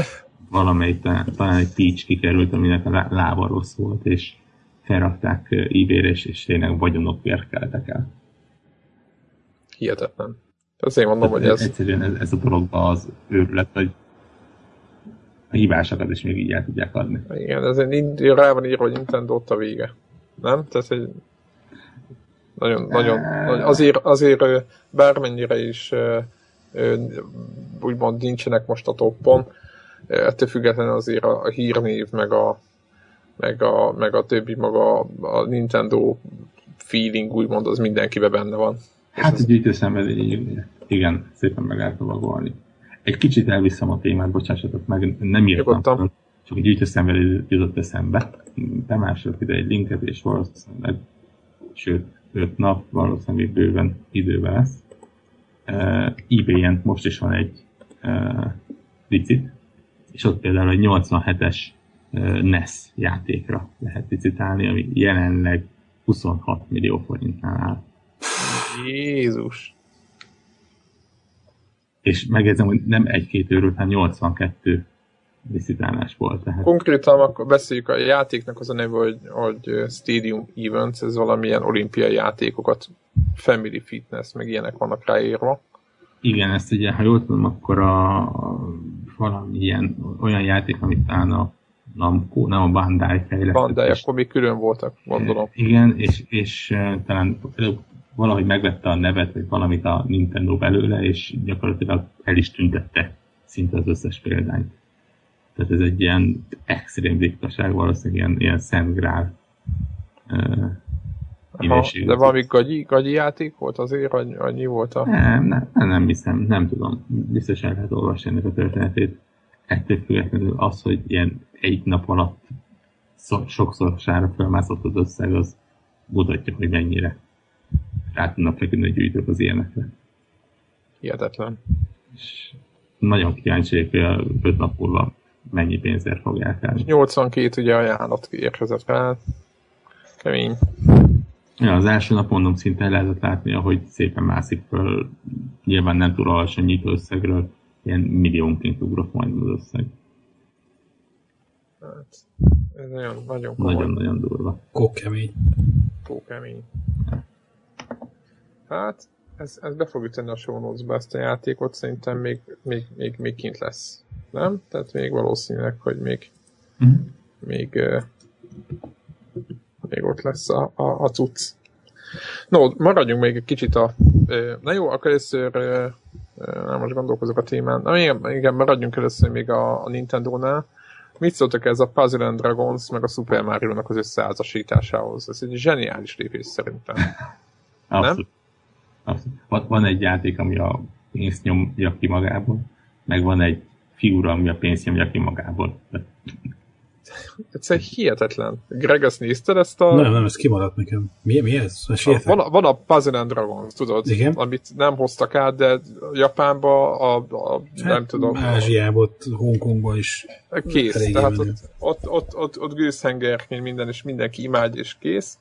valamelyik, talán, egy Peach kikerült, aminek a lába rossz volt, és felrakták ebay és, és tényleg vagyonok keltek el. Hihetetlen. Azért mondom, hogy ez... Egyszerűen ez, ez a dolog az őrület, hogy a hibásokat is még így el tudják adni. Igen, ez egy rá van írva, hogy Nintendo ott a vége. Nem? Tehát egy nagyon, nagyon, azért, azért bármennyire is úgymond nincsenek most a toppon, ettől függetlenül azért a, a hírnév, meg a, meg a, meg a többi maga a Nintendo feeling úgymond az mindenkibe benne van. Hát egy gyűjtőszenvedély, igen, szépen meg lehet lovagolni. Egy kicsit elviszem a témát, bocsássatok meg, nem írtam csak egy gyűjtőszenvedély jutott eszembe. Bemásolok ide egy linket, és valószínűleg, sőt, 5 nap, valószínűleg bőven időben lesz. Uh, eBay-en most is van egy uh, licit, és ott például egy 87-es uh, NES játékra lehet licitálni, ami jelenleg 26 millió forintnál áll. Jézus! És megjegyzem, hogy nem egy-két őrült, hanem 82 viszitálás volt. Tehát... Konkrétan akkor beszéljük a játéknak az a neve, hogy, hogy Stadium Events, ez valamilyen olimpiai játékokat, Family Fitness, meg ilyenek vannak ráírva. Igen, ezt ugye, ha jól tudom, akkor a, a valami ilyen, olyan játék, amit talán a Namco, nem a Bandai fejlesztett. Bandai, akkor még külön voltak, gondolom. Igen, és, és talán valahogy megvette a nevet, vagy valamit a Nintendo belőle, és gyakorlatilag el is tüntette szinte az összes példányt. Tehát ez egy ilyen extrém diktaság, valószínűleg ilyen, ilyen szent grál Aha, de valami gagyi, gagyi játék volt azért, annyi, annyi volt a... Nem, nem, nem hiszem, nem tudom. Biztos el lehet olvasni ennek a történetét. Ettől függetlenül az, hogy ilyen egy nap alatt sokszor sára felmászott az összeg, az mutatja, hogy mennyire rá tudnak feküdni a gyűjtők az ilyenekre. Hihetetlen. És nagyon kíváncsi hogy 5 nap múlva mennyi pénzért fogják el. 82 ugye ajánlat érkezett fel. Kemény. Ja, az első nap mondom szinte lehetett látni, hogy szépen mászik föl, nyilván nem túl alacsony nyitó összegről, ilyen milliónként ugrott majd az összeg. Hát, ez nagyon, nagyon Nagyon-nagyon durva. Kókemény. Kókemény. Hát, ez, ez be fog üteni a show notes-ba ezt a játékot, szerintem még, még, még, még kint lesz. Nem? Tehát még valószínűleg, hogy még, mm. még, uh, még ott lesz a, a, a cucc. No, maradjunk még egy kicsit a... Na jó, akkor először nem most gondolkozok a témán. Na igen, igen maradjunk először még a, a Nintendo-nál. Mit szóltak ez a Puzzle and Dragons meg a Super Mario-nak az összeházasításához? Ez egy zseniális lépés szerintem. Abszolút. Nem? Abszolút. Van egy játék, ami a pénzt nyomja ki magából, meg van egy figura, ami a pénzt nyomja ki magából. Egyszerűen hihetetlen. Greg, ezt nézted ezt a... Nem, nem, ez kimaradt nekem. Mi, mi ez? A, van, a, van a Puzzle and Dragons, tudod? Igen? Amit nem hoztak át, de Japánba, a, a hát, nem tudom. Ázsiába, Hongkongba is. Kész. Tehát ott, ott, ott, ott, ott gőzhengerként minden, és mindenki imádja, és kész.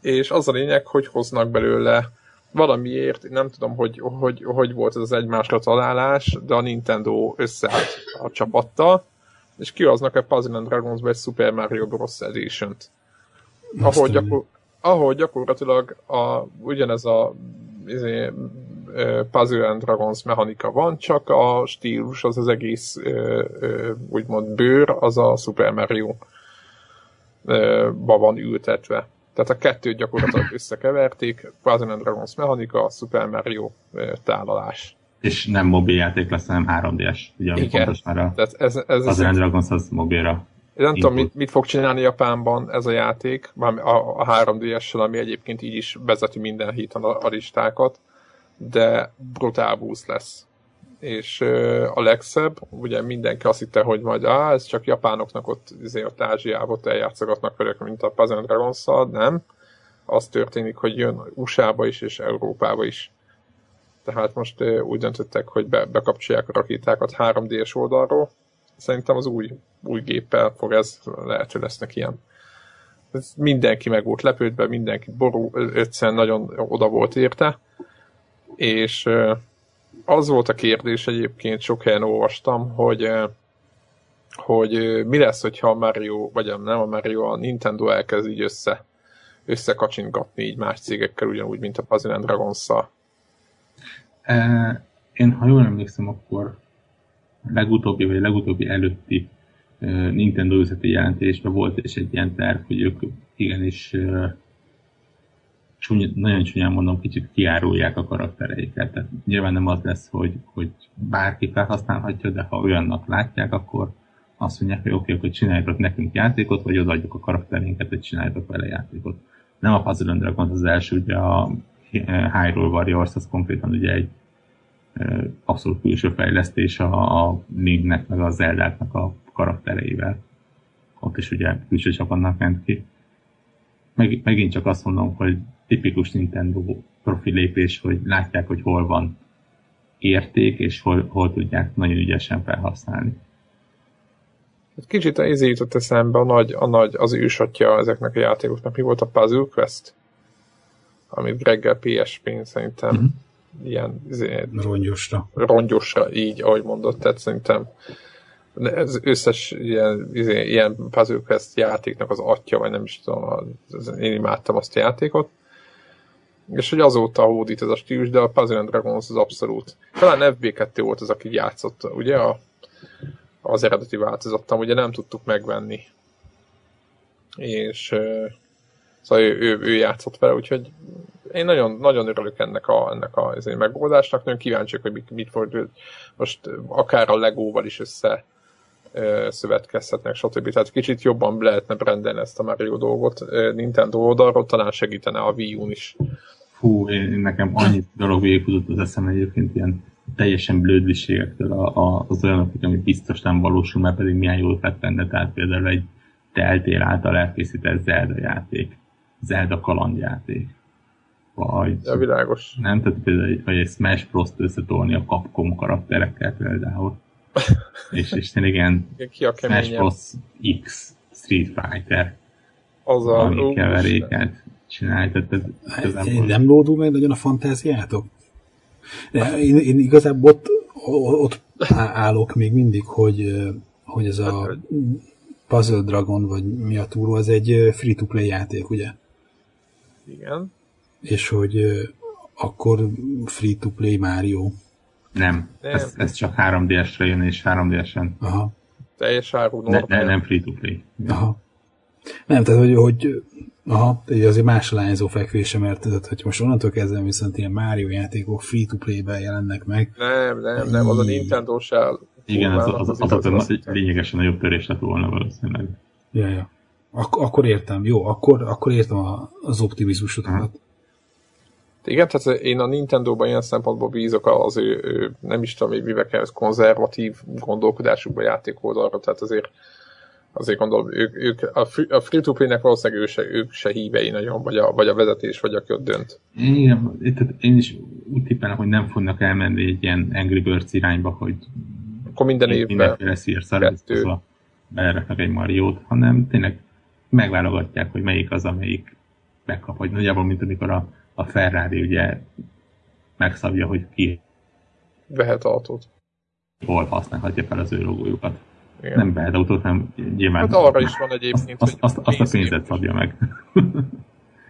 És az a lényeg, hogy hoznak belőle valamiért, nem tudom, hogy, hogy, hogy volt ez az egymásra találás, de a Nintendo összeállt a csapattal, és kihoznak a Puzzle and dragons egy Super Mario Bros. Edition-t. Ahol, gyakor, ahol gyakorlatilag a, ugyanez a izé, Puzzle and Dragons mechanika van, csak a stílus az az egész úgymond bőr, az a Super Mario ba van ültetve. Tehát a kettőt gyakorlatilag összekeverték, Puzzle Dragons mechanika, Super Mario tálalás. És nem mobiljáték lesz, hanem 3D-es. Ugye, Igen. fontos, mert a Tehát ez, ez, Puzzle and Dragons az mobilra. Nem tudom, mit, mit fog csinálni Japánban ez a játék, a, a 3D-essel, ami egyébként így is vezeti minden héten a, a listákat, de brutál boost lesz. És a legszebb, ugye mindenki azt hitte, hogy majd á, ez csak japánoknak ott, azért ott Ázsiában ott eljátszogatnak velük, mint a Puzzle dragons nem. Az történik, hogy jön USA-ba is és Európába is. Tehát most úgy döntöttek, hogy be, bekapcsolják a rakétákat 3D-es oldalról. Szerintem az új, új géppel fog ez, lehet, hogy lesznek ilyen. Ez mindenki meg volt lepődve, mindenki ború, egyszerűen nagyon oda volt érte. És az volt a kérdés egyébként, sok helyen olvastam, hogy hogy mi lesz, hogyha a Mario, vagy nem a Mario, a Nintendo elkezd így össze, összekacsingatni így más cégekkel, ugyanúgy, mint a Puzzle dragons -szal. Én, ha jól emlékszem, akkor legutóbbi, vagy legutóbbi előtti Nintendo üzleti jelentésben volt és egy ilyen terv, hogy ők igenis csúny, nagyon csúnyán mondom, kicsit kiárulják a karaktereiket. Tehát nyilván nem az lesz, hogy, hogy bárki felhasználhatja, de ha olyannak látják, akkor azt mondják, hogy oké, okay, akkor csináljatok nekünk játékot, vagy odaadjuk a karakterinket, hogy csináljatok vele játékot. Nem a Puzzle Dragons az első, ugye a Hyrule Warriors, az konkrétan ugye egy abszolút külső fejlesztés a, a Linknek, meg a Zeldáknak a karaktereivel. Ott is ugye külső csapatnak ment ki. Meg, megint csak azt mondom, hogy tipikus Nintendo profi lépés, hogy látják, hogy hol van érték, és hol, hol tudják nagyon ügyesen felhasználni. Kicsit az jutott eszembe a nagy, a nagy, az ősatja ezeknek a játékoknak. Mi volt a Puzzle Quest? Amit reggel PSP-n szerintem uh-huh. ilyen... Izé, rongyosra. Rongyosra, így, ahogy mondott, tehát szerintem az összes ilyen, izé, ilyen Puzzle Quest játéknak az atya, vagy nem is tudom, az, én imádtam azt a játékot és hogy azóta hódít ez a stílus, de a Puzzle Dragons az abszolút. Talán FB2 volt az, aki játszott, ugye a, az eredeti változattam, ugye nem tudtuk megvenni. És szóval ő, ő, ő játszott vele, úgyhogy én nagyon, nagyon örülök ennek a, ennek a a megoldásnak, nagyon kíváncsiak, hogy mit, mit fog most akár a Legóval is össze szövetkezhetnek, stb. Tehát kicsit jobban lehetne brendelni ezt a Mario dolgot Nintendo oldalról, talán segítene a Wii U-n is. Fú, én, nekem annyi dolog végigfutott az eszem egyébként ilyen teljesen blödliségektől a, a, az olyanok, ami biztos nem valósul, mert pedig milyen jól fett benne, tehát például egy teltél által elkészített Zelda játék, Zelda kalandjáték. Vagy, ja, világos. Nem, tehát például vagy egy Smash Bros-t összetolni a Capcom karakterekkel például. és, és tényleg ilyen Ki a Smash Bros. X Street Fighter az a keveréket csinálj. Tehát ez, ez nem, nem lódul meg nagyon a fantáziátok? De én, én igazából ott, ott állok még mindig, hogy, hogy ez a hát, Puzzle Dragon, vagy mi a túró, az egy free-to-play játék, ugye? Igen. És hogy akkor free-to-play Mario. Nem, nem. Ez, ez csak 3DS-re jön, és 3DS-en. Aha. Teljes áru ne, ne, nem free-to-play. Aha. Nem, tehát hogy, hogy aha, azért más lányzó fekvése, mert tehát, hogy most onnantól kezdve viszont ilyen Mario játékok free-to-play-ben jelennek meg. Nem, nem, nem, az a Nintendo se igen, az, az, az, az, az, az lényegesen nagyobb törés lett volna valószínűleg. Ja, ja. Ak- akkor értem, jó, akkor, akkor értem a, az optimizmusodat. Igen, tehát én a Nintendo-ban ilyen szempontból bízok az ő, ő nem is tudom, hogy mivel kell, konzervatív gondolkodásukba játék oldalra, tehát azért azért gondolom, ők, ők a free-to-play-nek valószínűleg ő se, ők se hívei nagyon, vagy a, vagy a vezetés, vagy aki ott dönt. Igen, én is úgy tippelem, hogy nem fognak elmenni egy ilyen Angry Birds irányba, hogy akkor minden évben mindenféle szírszarázva beleraknak egy Mariót, hanem tényleg megválogatják, hogy melyik az, amelyik megkap, hogy nagyjából, mint amikor a, a Ferrari ugye megszabja, hogy ki vehet autót. Hol használhatja fel az ő logójukat. Igen. Nem vehet autót, hanem nyilván... Hát arra is van egyébként, azt, azt, azt, azt a pénzet szabja meg.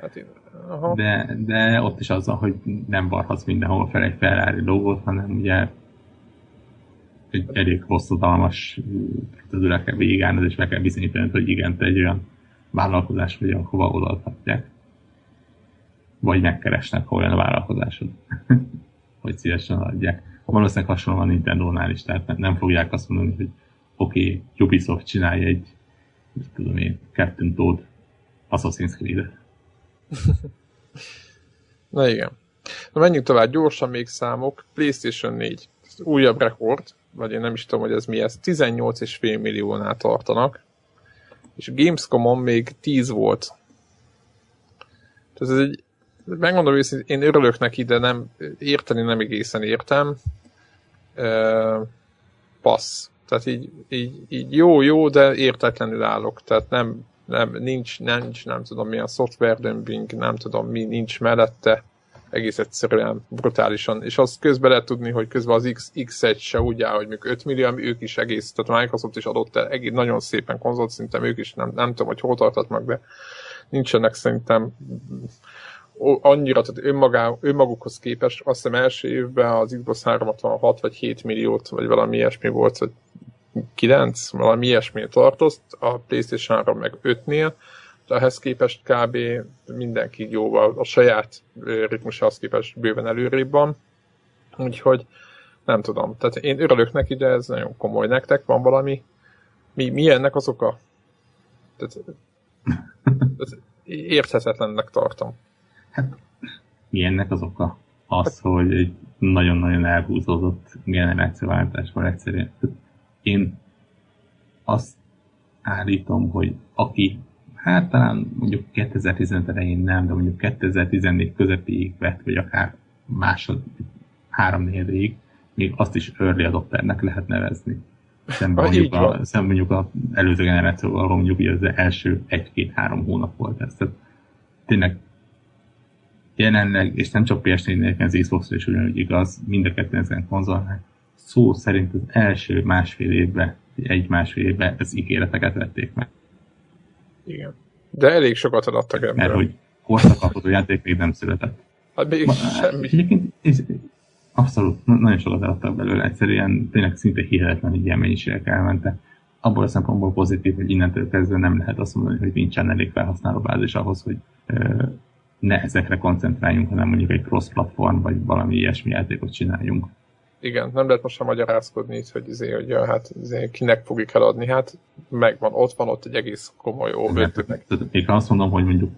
Hát én, aha. De, de ott is azzal, hogy nem varhatsz mindenhol fel egy Ferrari logót, hanem ugye egy elég hosszadalmas procedúrát kell végigállnod, és meg kell bizonyítani, hogy igen, te egy olyan vállalkozás vagy, ahova odaadhatják. Vagy megkeresnek, hol olyan a vállalkozásod. hogy szívesen adják. Valószínűleg hasonló a Nintendo-nál is, tehát nem fogják azt mondani, hogy oké, okay, Ubisoft csinálja egy, mit tudom én, Captain Toad Assassin's Creed-et. Na igen. Na menjünk tovább, gyorsan még számok. PlayStation 4. Újabb rekord, vagy én nem is tudom, hogy ez mi ez, 18,5 milliónál tartanak, és Gamescom-on még 10 volt. Tehát ez egy, megmondom őszintén, én örülök neki, de nem, érteni nem egészen értem. Uh, passz. Tehát így, így, így jó, jó, de értetlenül állok. Tehát nem, nem, nincs, nincs, nem tudom milyen software dumping, nem tudom mi nincs mellette egész egyszerűen brutálisan, és azt közben lehet tudni, hogy közben az X, X1 se úgy áll, hogy még 5 millió, ők is egész, tehát Microsoft is adott el egész, nagyon szépen konzolt szinten, ők is nem, nem tudom, hogy hol tartatnak, de nincsenek szerintem annyira, tehát önmagá, önmagukhoz képest, azt hiszem első évben az Xbox 366 vagy 7 milliót, vagy valami ilyesmi volt, vagy 9, valami ilyesmi tartozt, a PlayStation 3 meg 5-nél, ehhez képest kb. mindenki jóval a saját ritmusához képest bőven előrébb van. Úgyhogy nem tudom. Tehát én örülök neki, de ez nagyon komoly. Nektek van valami? Mi, mi ennek az oka? Tehát, tehát érthetetlennek tartom. Hát, mi ennek az oka? Az, hát, hogy egy nagyon-nagyon elhúzódott generációváltás van egyszerűen. Én azt állítom, hogy aki hát talán mondjuk 2015 elején nem, de mondjuk 2014 közepéig vett, vagy akár másod, három négyig, még azt is early adopternek lehet nevezni. Szemben mondjuk, a, szemben mondjuk az előző generációval, mondjuk az első egy-két-három hónap volt ez. Tehát tényleg jelenleg, és nem csak PS4-nek, az Xbox is ugyanúgy igaz, mind a kettő ezen konzolnál, szó szerint az első másfél évben, egy-másfél évben az ígéreteket vették meg. Igen. De elég sokat adtak ebből. Mert hogy korszakapodó játék még nem született. Hát még Ma, semmi. Egyébként ez, abszolút, nagyon sokat adtak belőle. Egyszerűen tényleg szinte hihetetlen, hogy ilyen mennyiségek elmentek. Abból a szempontból pozitív, hogy innentől kezdve nem lehet azt mondani, hogy nincsen elég felhasználó bázis ahhoz, hogy ö, ne ezekre koncentráljunk, hanem mondjuk egy cross-platform, vagy valami ilyesmi játékot csináljunk. Igen, nem lehet most sem magyarázkodni itt, hogy, izé, hogy ja, hát izé, kinek fogjuk eladni, hát megvan, ott van ott egy egész komoly óvőtőnek. Én azt mondom, hogy mondjuk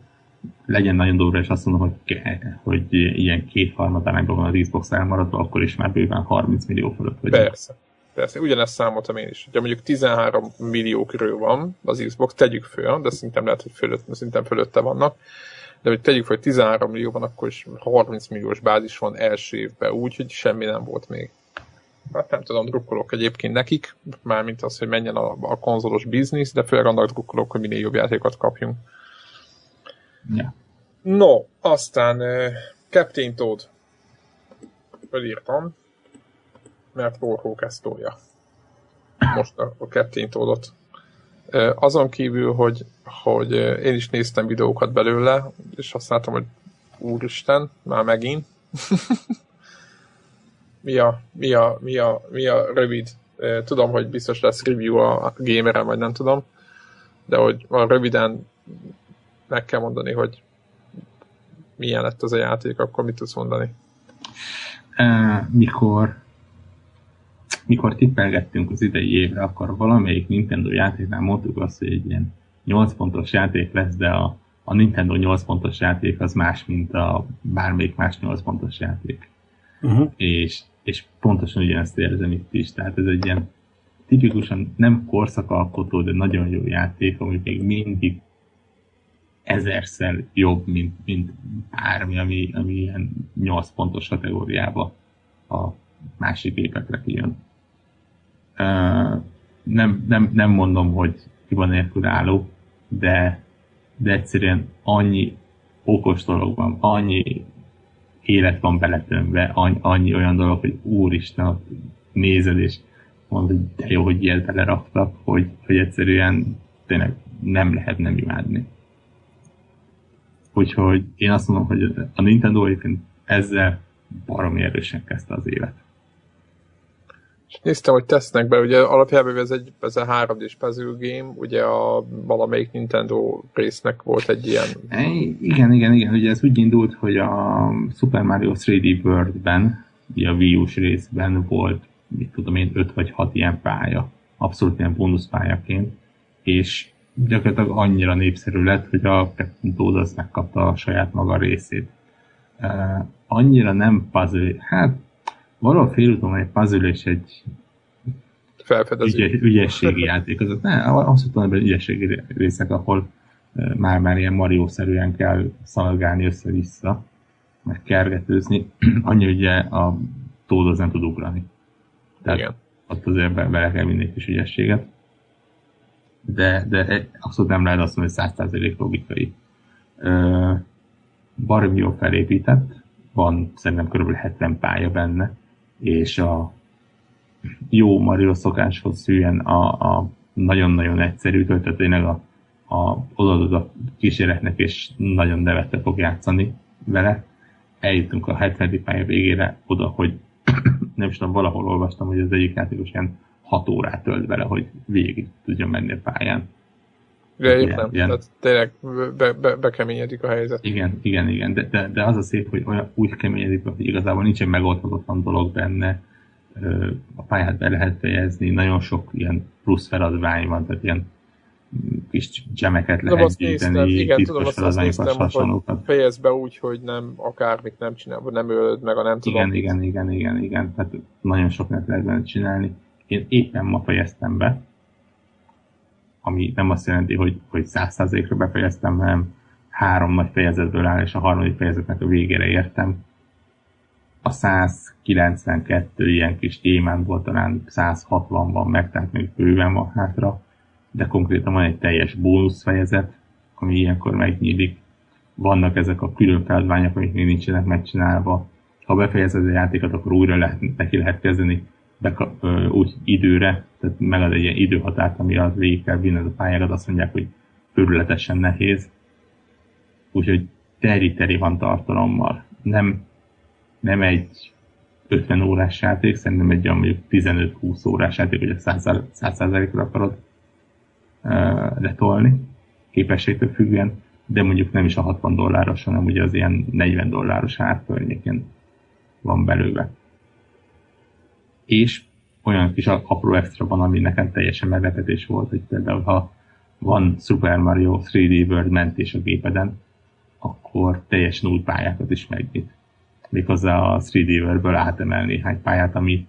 legyen nagyon durva, és azt mondom, hogy, hogy ilyen két harmadánában van az Xbox elmaradva, akkor is már bőven 30 millió fölött vagy. Persze. Persze, ugyanezt számoltam én is. Ha mondjuk 13 millió körül van az Xbox, tegyük föl, de szerintem lehet, hogy fölött, szerintem fölötte vannak, de hogy tegyük hogy 13 millió van, akkor is 30 milliós bázis van első évben, úgy, hogy semmi nem volt még. Hát nem tudom, drukkolok egyébként nekik, mármint az, hogy menjen a, a konzolos biznisz, de főleg annak drukkolok, hogy minél jobb játékokat kapjunk. Ja. No, aztán uh, Captain Toad. Fölírtam, mert Warhawk ezt tolja. Most a, a Captain Toadot. Azon kívül, hogy, hogy én is néztem videókat belőle, és azt láttam, hogy úristen, már megint. mi, a, mi, a, mi, a, mi a rövid, tudom, hogy biztos lesz review a gameren, vagy nem tudom, de hogy a röviden meg kell mondani, hogy milyen lett az a játék, akkor mit tudsz mondani? Uh, mikor mikor tippelgettünk az idei évre, akkor valamelyik Nintendo játéknál mondtuk azt, hogy egy ilyen 8 pontos játék lesz, de a, a Nintendo 8 pontos játék az más, mint a bármelyik más 8 pontos játék. Uh-huh. És, és pontosan ugyanezt érzem itt is. Tehát ez egy ilyen tipikusan nem korszakalkotó, de nagyon jó játék, ami még mindig ezerszer jobb, mint, mint bármi, ami, ami ilyen 8 pontos kategóriába a másik gépekre kijön. Nem, nem, nem mondom, hogy hiba nélkül álló, de, de egyszerűen annyi okos dolog van, annyi élet van beletömve, annyi, annyi olyan dolog, hogy úristen, nézed, és mondod, hogy de jó, hogy ilyet beleraktak, hogy, hogy egyszerűen tényleg nem lehet nem imádni. Úgyhogy én azt mondom, hogy a Nintendo egyébként ezzel baromi erősen kezdte az évet. És néztem, hogy tesznek be, ugye alapjában ez egy, ez a 3D-s puzzle game, ugye a valamelyik Nintendo résznek volt egy ilyen... E, igen, igen, igen, ugye ez úgy indult, hogy a Super Mario 3D World-ben, ugye a Wii U-s részben volt, mit tudom én, 5 vagy 6 ilyen pálya, abszolút ilyen bónuszpályaként, és gyakorlatilag annyira népszerű lett, hogy a Captain Toad az megkapta a saját maga részét. Uh, annyira nem puzzle, hát valahol félúton egy puzzle és egy ügye, ügyességi játék. Az, ne, azt mondtam, hogy ügyességi részek, ahol már-már ilyen Mario-szerűen kell szaladgálni össze-vissza, meg kergetőzni. Annyi ugye a Toad az nem tud ugrani. Tehát Igen. ott azért be, bele kell vinni egy kis ügyességet de, de abszolút nem lehet azt mondani, hogy 100% logikai. Baromi jó felépített, van szerintem kb. 70 pálya benne, és a jó Mario szokáshoz szűen a, a nagyon-nagyon egyszerű, tehát tényleg a, a, odaadod a kísérletnek, és nagyon nevette fog játszani vele. Eljutunk a 70. pálya végére oda, hogy nem is tudom, valahol olvastam, hogy az egyik játékos ilyen 6 órát tölt vele, hogy végig tudjon menni a pályán. Igen, ilyen, nem. Ilyen... Tehát tényleg be, be, bekeményedik a helyzet. Igen, igen, igen, de, de, de az a szép, hogy olyan úgy keményedik, hogy igazából nincsen megoldhatatlan dolog benne, a pályát be lehet fejezni, nagyon sok ilyen plusz feladvány van, tehát ilyen kis gemeket lehet gyűjteni, igen, tudom, azt, azt néztem, hogy fejez be úgy, hogy nem akármit nem csinál, vagy nem ölöd meg a nem tudom. Igen, igen, igen, igen, igen, tehát nagyon sok lehet benne csinálni. Én éppen ma fejeztem be, ami nem azt jelenti, hogy, hogy 100%-ra befejeztem, hanem három nagy fejezetből áll, és a harmadik fejezetnek a végére értem. A 192 ilyen kis volt, talán 160 van meg, tehát még bőven van hátra, de konkrétan van egy teljes bónusz fejezet, ami ilyenkor megnyílik. Vannak ezek a külön feladványok, amik még nincsenek megcsinálva. Ha befejezed a játékot, akkor újra lehet, neki lehet kezdeni bekap, úgy időre, tehát megad egy ilyen időhatárt, ami az végig kell vinned a pályádat, azt mondják, hogy körületesen nehéz. Úgyhogy teri-teri van tartalommal. Nem, nem egy 50 órás játék, szerintem egy olyan mondjuk 15-20 órás játék, hogy a 100%-ra akarod uh, letolni, képességtől függően, de mondjuk nem is a 60 dolláros, hanem ugye az ilyen 40 dolláros ár környékén van belőle. És olyan kis apró extra van, ami nekem teljesen meglepetés volt, hogy például ha van Super Mario 3D World mentés a gépeden, akkor teljesen új pályákat is megnyit. Méghozzá a 3D World-ből átemel néhány pályát, ami,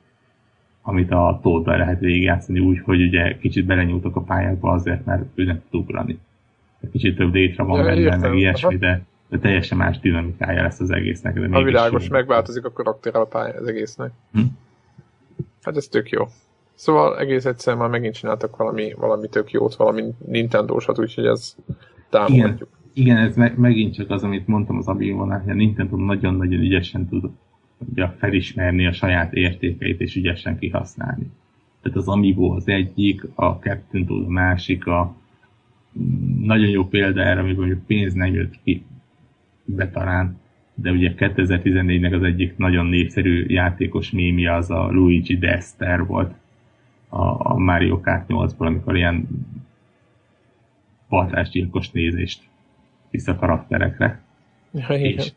amit a tóddal lehet végigjátszani úgy, hogy ugye kicsit belenyúltok a pályákba azért, mert ő nem tud ugrani. Kicsit több létre van benne, meg ilyesmi, de, de teljesen más dinamikája lesz az egésznek. De a világos, megváltozik a karakter a pálya az egésznek. Hm? Hát ez tök jó. Szóval egész egyszerűen már megint csináltak valami, valami tök jót, valami Nintendo-sat, úgyhogy ez támogatjuk. Igen, igen ez me- megint csak az, amit mondtam az Abimon, hogy a Nintendo nagyon-nagyon ügyesen tud ugye, felismerni a saját értékeit és ügyesen kihasználni. Tehát az Amiibo az egyik, a Captain Tool a másik, a nagyon jó példa erre, amikor mondjuk pénz nem jött ki betalán, de ugye 2014-nek az egyik nagyon népszerű játékos mémia az a Luigi Dester volt a, a Mario Kart 8-ból, amikor ilyen partásgyilkos nézést visz a karakterekre. Ja, és,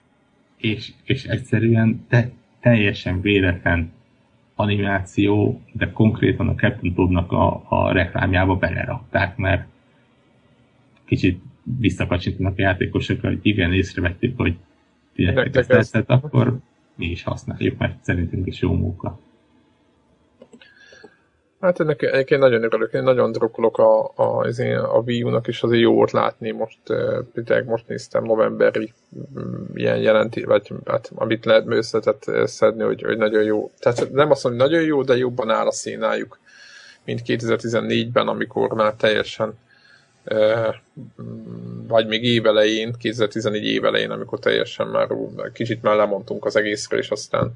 és, és egyszerűen te, teljesen véletlen animáció, de konkrétan a Captain Toadnak a, a reklámjába belerakták, mert kicsit visszakacsintanak a játékosokra, hogy igen, észrevettük, hogy ti ezt tetszett, akkor mi is használjuk, mert szerintünk is jó munka. Hát ennek egyébként nagyon örülök, én nagyon drukkolok a, a, a Wii U-nak is, azért jó volt látni, most tényleg most néztem novemberi mm, ilyen jelenti, vagy hát, amit lehet összetett szedni, hogy, hogy nagyon jó. Tehát nem azt mondom, hogy nagyon jó, de jobban áll a színájuk, mint 2014-ben, amikor már teljesen vagy még évelején, 2014 évelején, amikor teljesen már kicsit már lemondtunk az egészről, és aztán,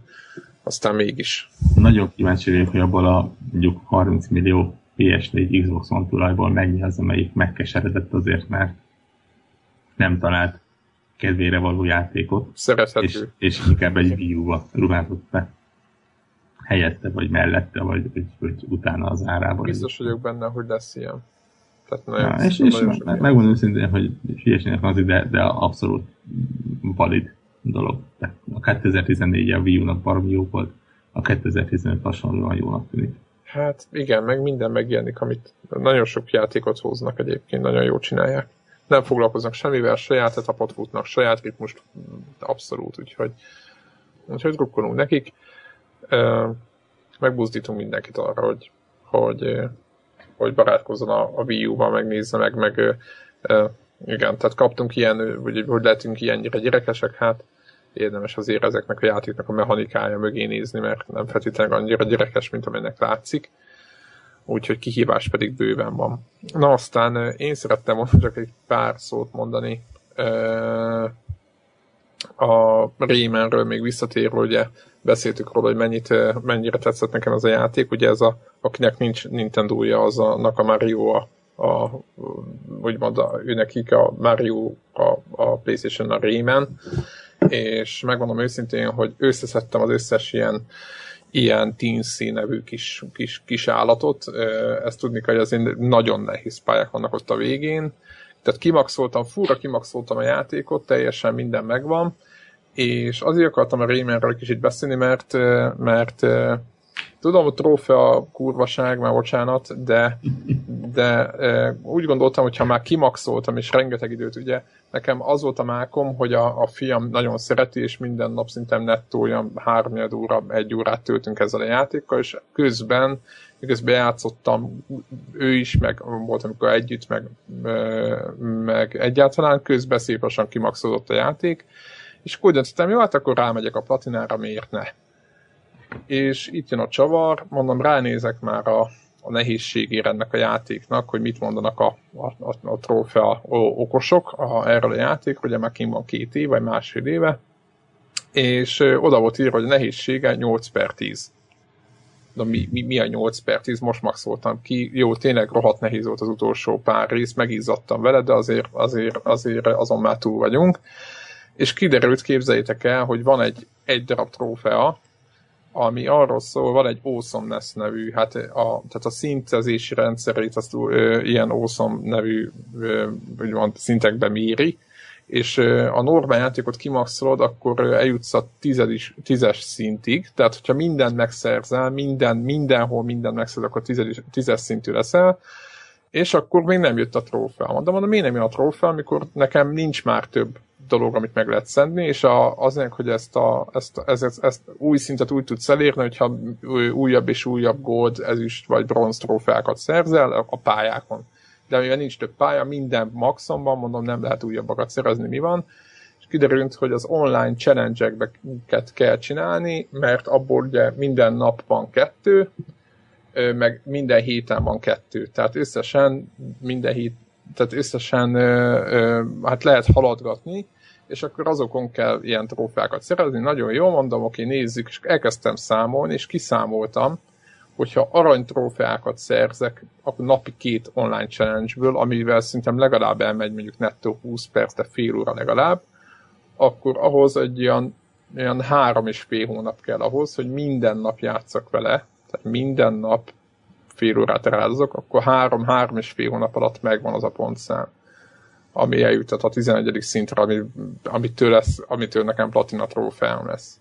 aztán mégis. Nagyon kíváncsi vagyok, hogy abból a mondjuk 30 millió PS4 Xbox One tulajból mennyi az, amelyik megkeseredett azért, mert nem talált kedvére való játékot. Szerethető. És, és inkább egy Wii U-ba ruházott be helyette, vagy mellette, vagy, vagy, vagy utána az árában. Biztos vagyok benne, hogy lesz ilyen. Tehát nagyon, ja, és, és meg, megmondom őszintén, hogy hülyeségnek az de, de abszolút valid dolog. Tehát a 2014 a Wii U-nak baromi jó volt, a 2015 hasonlóan jónak tűnik. Hát igen, meg minden megjelenik, amit nagyon sok játékot hoznak egyébként, nagyon jól csinálják. Nem foglalkoznak semmivel, saját etapot futnak, saját ritmust, abszolút, úgyhogy, úgyhogy drukkolunk nekik. Megbuzdítunk mindenkit arra, hogy, hogy hogy barátkozzon a, a Wii U-val, megnézze meg, meg e, igen, tehát kaptunk ilyen, hogy, hogy lehetünk ilyennyire gyerekesek, hát érdemes azért ezeknek a játéknak a mechanikája mögé nézni, mert nem feltétlenül annyira gyerekes, mint amelynek látszik. Úgyhogy kihívás pedig bőven van. Na aztán én szerettem most csak egy pár szót mondani a Raymanről még visszatérve, ugye beszéltük róla, hogy mennyit, mennyire tetszett nekem ez a játék. Ugye ez a, akinek nincs Nintendo-ja, az a, a Mario a, a úgymond a, ő nekik a Mario a, a Playstation a Rayman, és megmondom őszintén, hogy összeszedtem az összes ilyen ilyen Teensy nevű kis, kis, kis állatot. Ezt tudni kell, hogy azért nagyon nehéz pályák vannak ott a végén. Tehát kimaxoltam, fúra kimaxoltam a játékot, teljesen minden megvan, és azért akartam a Raymanről kicsit beszélni, mert, mert tudom, hogy trófea kurvaság, már bocsánat, de, de úgy gondoltam, hogy ha már kimaxoltam, és rengeteg időt, ugye nekem az volt a mákom, hogy a, a fiam nagyon szereti, és minden nap szintem nettó olyan három óra, egy órát töltünk ezzel a játékkal, és közben miközben játszottam, ő is, meg volt, amikor együtt, meg, meg egyáltalán közben szép lassan kimaxolódott a játék, és akkor úgy döntöttem, jó, hát akkor rámegyek a platinára, miért ne? És itt jön a csavar, mondom, ránézek már a, a nehézségére ennek a játéknak, hogy mit mondanak a, a, a, a trófea okosok a, erről a játék, ugye már kim van két év, vagy másfél éve, és oda volt írva, hogy a nehézsége 8 per 10 de mi, mi, mi a 8 per 10, most maxoltam ki. Jó, tényleg rohadt nehéz volt az utolsó pár rész, megizzadtam vele, de azért, azért, azért azon már túl vagyunk. És kiderült, képzeljétek el, hogy van egy, egy darab trófea, ami arról szól, van egy Awesomeness nevű, hát a, tehát a szintezési rendszerét azt ö, ilyen Awesome nevű ö, van, szintekbe méri, és a normál játékot kimaxolod, akkor eljutsz a tízes, tízes szintig, tehát hogyha mindent megszerzel, minden, mindenhol mindent megszerzel, akkor tízes, tízes szintű leszel, és akkor még nem jött a trófea. Mondom, mondom, miért nem jön a trófea, amikor nekem nincs már több dolog, amit meg lehet szedni, és a, azért, hogy ezt, a, ezt, ezt, ezt, ezt új szintet úgy tudsz elérni, hogyha újabb és újabb gold, ezüst vagy bronz trófeákat szerzel a pályákon. De mivel nincs több pálya, minden maxon van, mondom, nem lehet újabbakat szerezni, mi van, és kiderült, hogy az online challenge-eket kell csinálni, mert abból ugye minden nap van kettő, meg minden héten van kettő. Tehát összesen minden hét, tehát összesen hát lehet haladgatni, és akkor azokon kell ilyen trófákat szerezni. Nagyon jó mondom, oké, nézzük, és elkezdtem számolni, és kiszámoltam, hogyha aranytrófeákat szerzek, akkor napi két online challenge-ből, amivel szerintem legalább elmegy mondjuk nettó 20 perc, de fél óra legalább, akkor ahhoz egy olyan, olyan három és fél hónap kell ahhoz, hogy minden nap játszak vele, tehát minden nap fél órát rázok, akkor három-három és fél hónap alatt megvan az a pontszám, ami eljutott a 11. szintre, ami, amitől, lesz, amitől nekem platina trófeám lesz.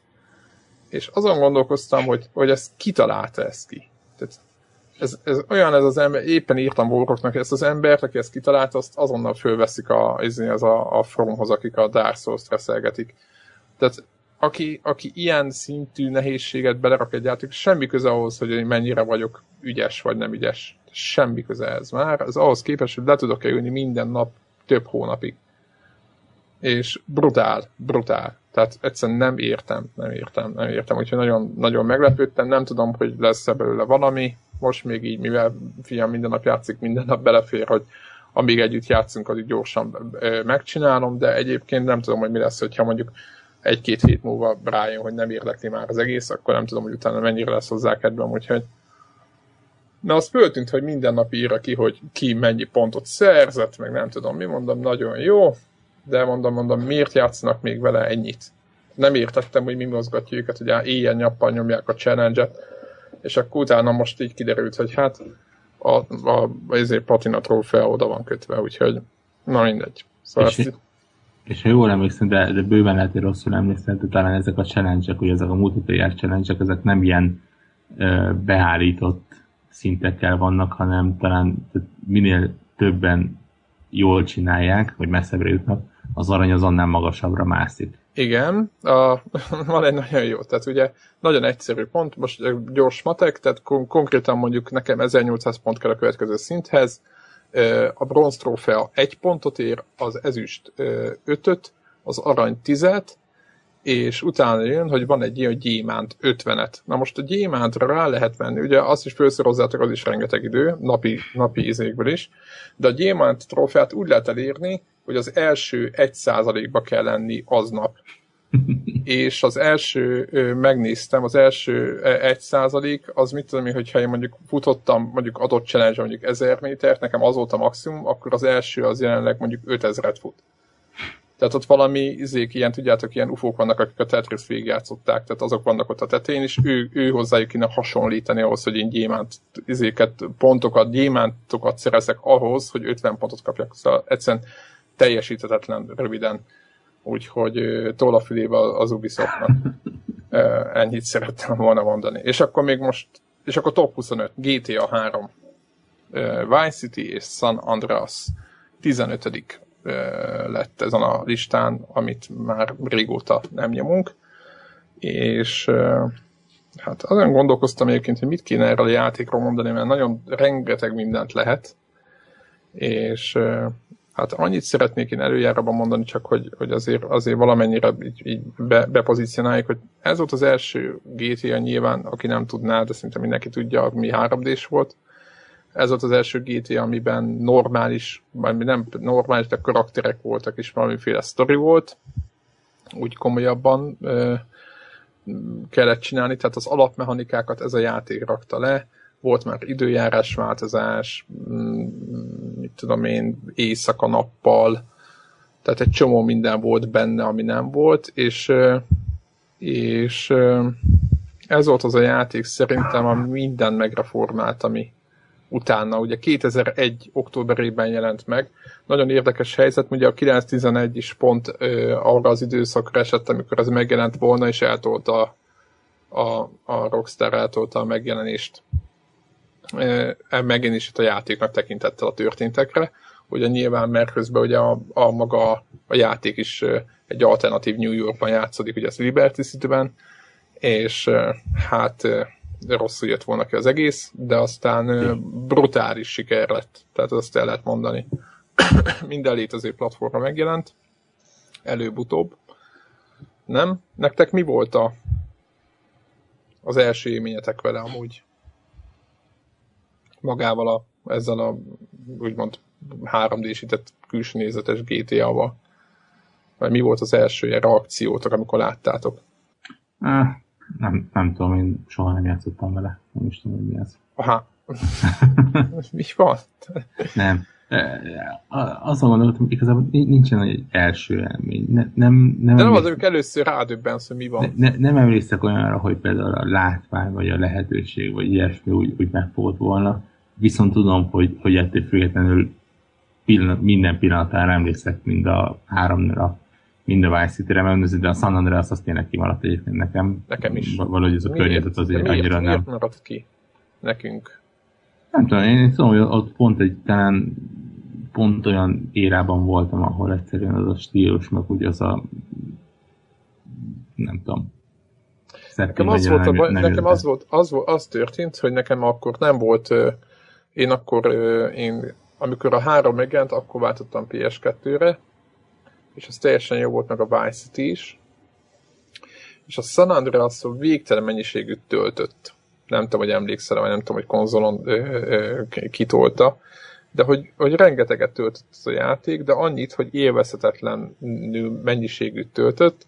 És azon gondolkoztam, hogy, hogy ezt kitalálta ezt ki. Tehát ez, ez olyan ez az ember, éppen írtam Warrocknak, ezt az embert, aki ezt kitalálta, azt azonnal fölveszik a, az a, a Fromhoz, akik a Dark reszelgetik. Tehát aki, aki ilyen szintű nehézséget belerak egy játék, semmi köze ahhoz, hogy én mennyire vagyok ügyes vagy nem ügyes. Semmi köze ez már. Ez ahhoz képest, hogy le tudok ülni minden nap több hónapig. És brutál, brutál. Tehát egyszerűen nem értem, nem értem, nem értem. Úgyhogy nagyon, nagyon meglepődtem, nem tudom, hogy lesz-e belőle valami. Most még így, mivel fiam minden nap játszik, minden nap belefér, hogy amíg együtt játszunk, addig gyorsan megcsinálom, de egyébként nem tudom, hogy mi lesz, hogyha mondjuk egy-két hét múlva rájön, hogy nem érdekli már az egész, akkor nem tudom, hogy utána mennyire lesz hozzá kedvem, úgyhogy Na, az föltűnt, hogy minden nap írja ki, hogy ki mennyi pontot szerzett, meg nem tudom mi, mondom, nagyon jó, de mondom, mondom, miért játszanak még vele ennyit? Nem értettem, hogy mi mozgatja őket, hogy éjjel-nyappal nyomják a challenge és akkor utána most így kiderült, hogy hát a, a, ezért patina trófea oda van kötve, úgyhogy na mindegy. Szóval és, ezt... és ha jól emlékszem, de, de bőven lehet, hogy rosszul emlékszem, de talán ezek a challenge-ek, hogy ezek a multiplayer challenge ezek nem ilyen ö, beállított szintekkel vannak, hanem talán minél többen jól csinálják, vagy messzebbre jutnak, az arany az annál magasabbra mászik. Igen, a, van egy nagyon jó, tehát ugye nagyon egyszerű pont, most gyors matek, tehát kon- konkrétan mondjuk nekem 1800 pont kell a következő szinthez, a bronz trófea egy pontot ér, az ezüst ötöt, az arany tizet, és utána jön, hogy van egy ilyen gyémánt 50-et. Na most a gyémántra rá lehet venni, ugye azt is felszorozzátok, az is rengeteg idő, napi, napi izékből is, de a gyémánt trófeát úgy lehet elérni, hogy az első 1%-ba kell lenni aznap. és az első, megnéztem, az első 1% az mit tudom én, hogyha én mondjuk futottam mondjuk adott challenge mondjuk 1000 métert, nekem az volt a maximum, akkor az első az jelenleg mondjuk 5000-et fut. Tehát ott valami izék, ilyen, tudjátok, ilyen ufók vannak, akik a Tetris végigjátszották, tehát azok vannak ott a tetején, és ő, ő hozzájuk kéne hasonlítani ahhoz, hogy én gyémánt izéket, pontokat, gyémántokat szerezek ahhoz, hogy 50 pontot kapjak. Szóval egyszerűen teljesíthetetlen röviden. Úgyhogy tól a fülébe az Ubisoftnak. Ennyit szerettem volna mondani. És akkor még most, és akkor top 25, GTA 3, Vice City és San Andreas 15 lett ezen a listán, amit már régóta nem nyomunk. És hát azon gondolkoztam egyébként, hogy mit kéne erről a játékról mondani, mert nagyon rengeteg mindent lehet, és hát annyit szeretnék én előjáróban mondani, csak hogy, hogy azért, azért valamennyire így, így be, bepozícionáljuk, hogy ez volt az első GTA nyilván, aki nem tudná, de szinte mindenki tudja, mi 3 d volt, ez volt az első GT, amiben normális, vagy nem normális, de karakterek voltak, és valamiféle sztori volt, úgy komolyabban ö, kellett csinálni, tehát az alapmechanikákat ez a játék rakta le, volt már időjárás változás, mm, mit tudom én, éjszaka-nappal, tehát egy csomó minden volt benne, ami nem volt, és, és ez volt az a játék szerintem, ami minden megreformált, ami, utána, ugye 2001 októberében jelent meg. Nagyon érdekes helyzet, ugye a 911 is pont ö, arra az időszakra esett, amikor ez megjelent volna, és eltolta a, a Rockstar eltolta a megjelenést e megjelenését a játéknak tekintettel a történtekre. Ugye nyilván, mert közben ugye a, a maga a játék is egy alternatív New Yorkban játszódik, ugye az Liberty City-ben, és hát rosszul jött volna ki az egész, de aztán brutális siker lett, tehát azt el lehet mondani. Minden létező platformra megjelent, előbb-utóbb. Nem? Nektek mi volt a, az első élményetek vele amúgy? Magával a, ezzel a úgymond 3D-sített külső nézetes GTA-val? Vagy mi volt az első ilyen reakciótok, amikor láttátok? Nem, nem tudom, én soha nem játszottam vele. Nem is tudom, hogy mi ez. Aha. mi van? nem. Azon gondoltam, igazából nincsen egy első élmény. Ne, nem, nem De nem az, amikor először rádöbbensz, hogy mi van. Ne, ne, nem emlékszek olyanra, hogy például a látvány, vagy a lehetőség, vagy ilyesmi úgy, úgy megfogott volna. Viszont tudom, hogy, hogy ettől függetlenül pillanat, minden pillanatára emlékszek mind a háromra mind a Vice City-re de a San Andreas az tényleg kimaradt egyébként nekem. Nekem is. Valahogy ez a környezet azért miért, annyira miért nem. maradt ki? Nekünk. Nem tudom, én tudom, hogy ott pont egy talán pont olyan érában voltam, ahol egyszerűen az a stílus, meg úgy az a nem tudom. Nekem, az volt, a baj, nem nekem az, volt, az, volt, az történt, hogy nekem akkor nem volt, én akkor, én, amikor a három megjelent, akkor váltottam PS2-re, és az teljesen jó volt, meg a Vice City is. És a San andreas végtelen mennyiségű töltött. Nem tudom, hogy emlékszel, vagy nem tudom, hogy konzolon ö, ö, kitolta, de hogy, hogy rengeteget töltött a játék, de annyit, hogy élvezhetetlen mennyiségű töltött,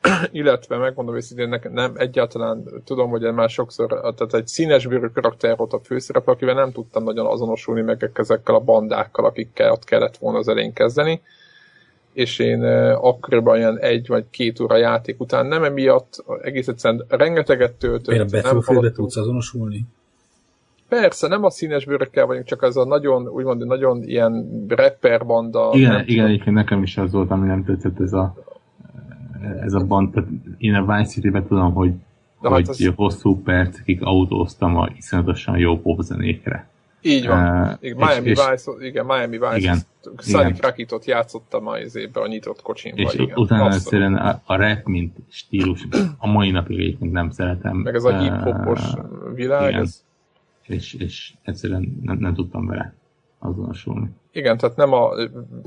illetve megmondom őszintén, nekem nem egyáltalán tudom, hogy már sokszor, tehát egy színes bőrű karakter volt a főszerep, akivel nem tudtam nagyon azonosulni meg ezekkel a bandákkal, akikkel ott kellett volna az elején kezdeni és én akkoriban ilyen egy vagy két óra játék után nem emiatt, egész egyszerűen rengeteget töltött. Miért a battlefield tudsz azonosulni? Persze, nem a színes bőrökkel vagyunk, csak ez a nagyon, úgymond, nagyon ilyen rapper banda. Igen, igen, egyébként nekem is az volt, ami nem tetszett ez a, ez a band. Tehát én a Vice City-ben tudom, hogy, De hogy hát az... hosszú percekig autóztam a iszonyatosan jó popzenékre. Így van. Uh, igen, Miami és, Vice, igen, Miami Vice. Igen, Sunny Rakitot játszotta ma évben a nyitott kocsimban. És igen, utána egyszerűen a, a rap, mint stílus, a mai napig egyébként nem szeretem. Meg ez a hip-hopos világ. Igen. Ez... És, és egyszerűen nem, nem tudtam vele azonosulni. Igen, tehát nem a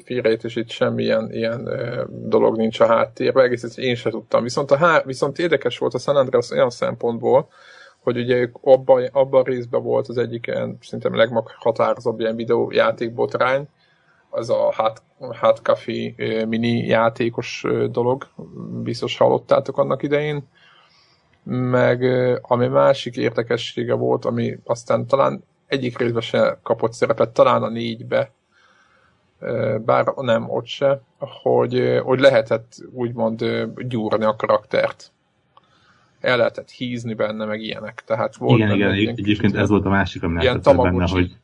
félrejtés itt semmilyen ilyen dolog nincs a háttérben, egész én sem tudtam. Viszont, a há, viszont érdekes volt a San Andreas olyan szempontból, hogy ugye abban, abban részben volt az egyik ilyen, szerintem legmeghatározóbb ilyen videójáték botrány, az a Hot, Hot Coffee mini játékos dolog, biztos hallottátok annak idején, meg ami másik érdekessége volt, ami aztán talán egyik részben se kapott szerepet, talán a négybe, bár nem ott se, hogy, hogy lehetett úgymond gyúrni a karaktert el lehetett hízni benne, meg ilyenek. Tehát volt igen, igen, ilyen egyébként kicsit, ez volt a másik, ami nem benne, hogy,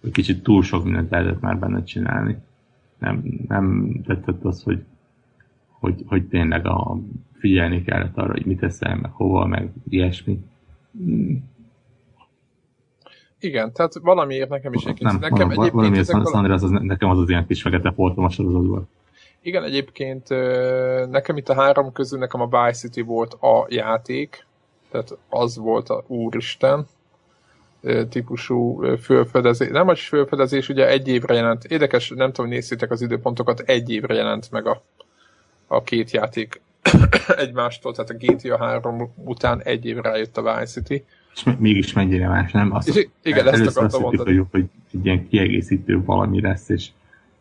hogy kicsit túl sok mindent lehetett már benne csinálni. Nem, nem tetszett az, hogy, hogy, hogy tényleg a, figyelni kellett arra, hogy mit teszel, meg hova, meg ilyesmi. Igen, tehát valamiért nekem is egy kicsit. Nekem valami, valamiért San az, nekem az az ilyen kis fekete foltom a sorozatban. Igen, egyébként nekem itt a három közül nekem a Vice City volt a játék, tehát az volt a úristen típusú fölfedezés. Nem az fölfedezés, ugye egy évre jelent. Érdekes, nem tudom, nézzétek az időpontokat, egy évre jelent meg a, a két játék egymástól, tehát a GTA 3 után egy évre rájött a Vice City. És mégis mennyire más, nem? Azt, és igen, ezt akartam mondani. Hogy, hogy egy ilyen kiegészítő valami lesz, és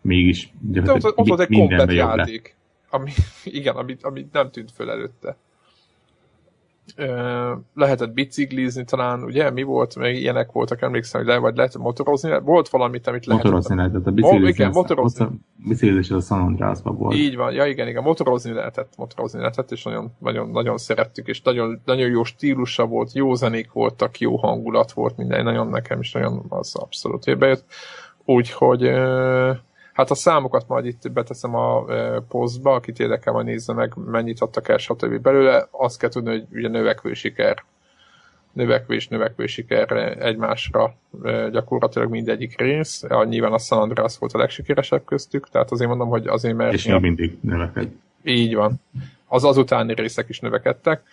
mégis De ott, ott volt egy komplet játék, ami, igen, amit, amit nem tűnt föl előtte. lehetett biciklizni talán, ugye? Mi volt? Még ilyenek voltak, emlékszem, hogy le, vagy lehet motorozni. Volt valamit, amit lehetett. Motorozni lehetett. A biciklizni, oh, igen, motorozni. biciklizni a San Andreasban volt. Így van, ja igen, igen, motorozni lehetett, motorozni lehetett, és nagyon, nagyon, nagyon szerettük, és nagyon, nagyon jó stílusa volt, jó zenék voltak, jó hangulat volt, minden, nagyon nekem is nagyon az abszolút bejött. Úgyhogy Hát a számokat majd itt beteszem a e, posztba, akit érdekel, majd nézze meg, mennyit adtak el, stb. belőle. Azt kell tudni, hogy ugye növekvő siker, növekvés, növekvő siker egymásra e, gyakorlatilag mindegyik rész. Nyilván a San Andreas volt a legsikeresebb köztük, tehát azért mondom, hogy azért, mert... És még mindig növeked. Így van. Az azutáni részek is növekedtek.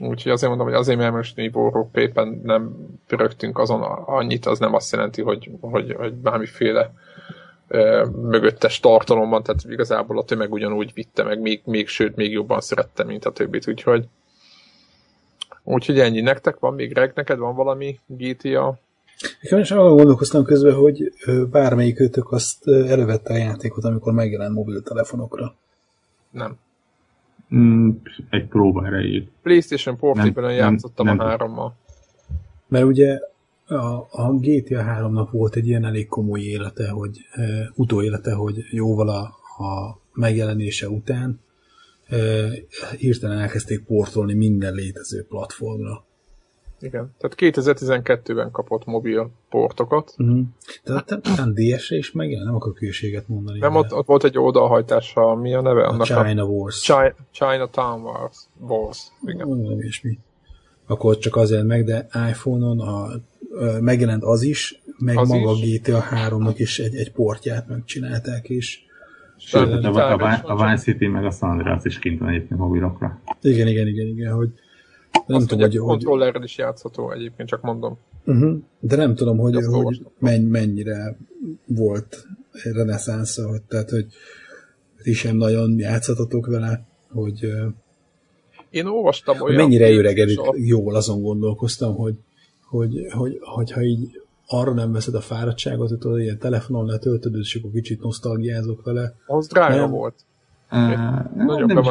Úgyhogy azért mondom, hogy azért, mert most mi éppen nem pörögtünk azon annyit, az nem azt jelenti, hogy, hogy, hogy bármiféle mögöttes tartalomban, tehát igazából a tömeg ugyanúgy vitte meg, még, még sőt, még jobban szerette, mint a többit, úgyhogy úgyhogy ennyi. Nektek van még reg, neked van valami GTA? Nekem is arra gondolkoztam közben, hogy bármelyik őtök azt elővette a játékot, amikor megjelent mobiltelefonokra. Nem. Mm, egy próba erejéig. PlayStation Portable-en játszottam nem, a hárommal. Mert ugye a, a GTA 3-nak volt egy ilyen elég komoly élete, hogy e, utóélete, hogy jóval a, a megjelenése után e, hirtelen elkezdték portolni minden létező platformra. Igen, tehát 2012-ben kapott mobil portokat. Uh-huh. Tehát talán DS-re is megjelen, nem akarok hülyeséget mondani. Nem, ott, ott, volt egy oldalhajtása, mi a neve? Annak a China a... Wars. China, China Town Wars. Wars. Igen. Nem, mi. Akkor csak azért meg, de iPhone-on a megjelent az is, meg az maga is? GTA 3-nak is egy, egy portját megcsinálták, és Sőt, a, a, a Vice City meg a San Andreas is kint van egyébként mobilokra. Igen, igen, igen, igen, hogy nem Azt tudom, hogy, hogy kontrollerrel is játszható egyébként, csak mondom. Uh-huh. De nem tudom, hogy, hogy menny, mennyire volt reneszánsza, hogy, tehát, hogy ti sem nagyon játszhatatok vele, hogy én olvastam olyan... Mennyire öregedik jól, azon gondolkoztam, hogy hogy, hogy, hogyha így arra nem veszed a fáradtságot, hogy tudod, ilyen telefonon letöltöd, és akkor kicsit nosztalgiázok vele. Az drága nem? volt. Uh, Nagyon nem, is,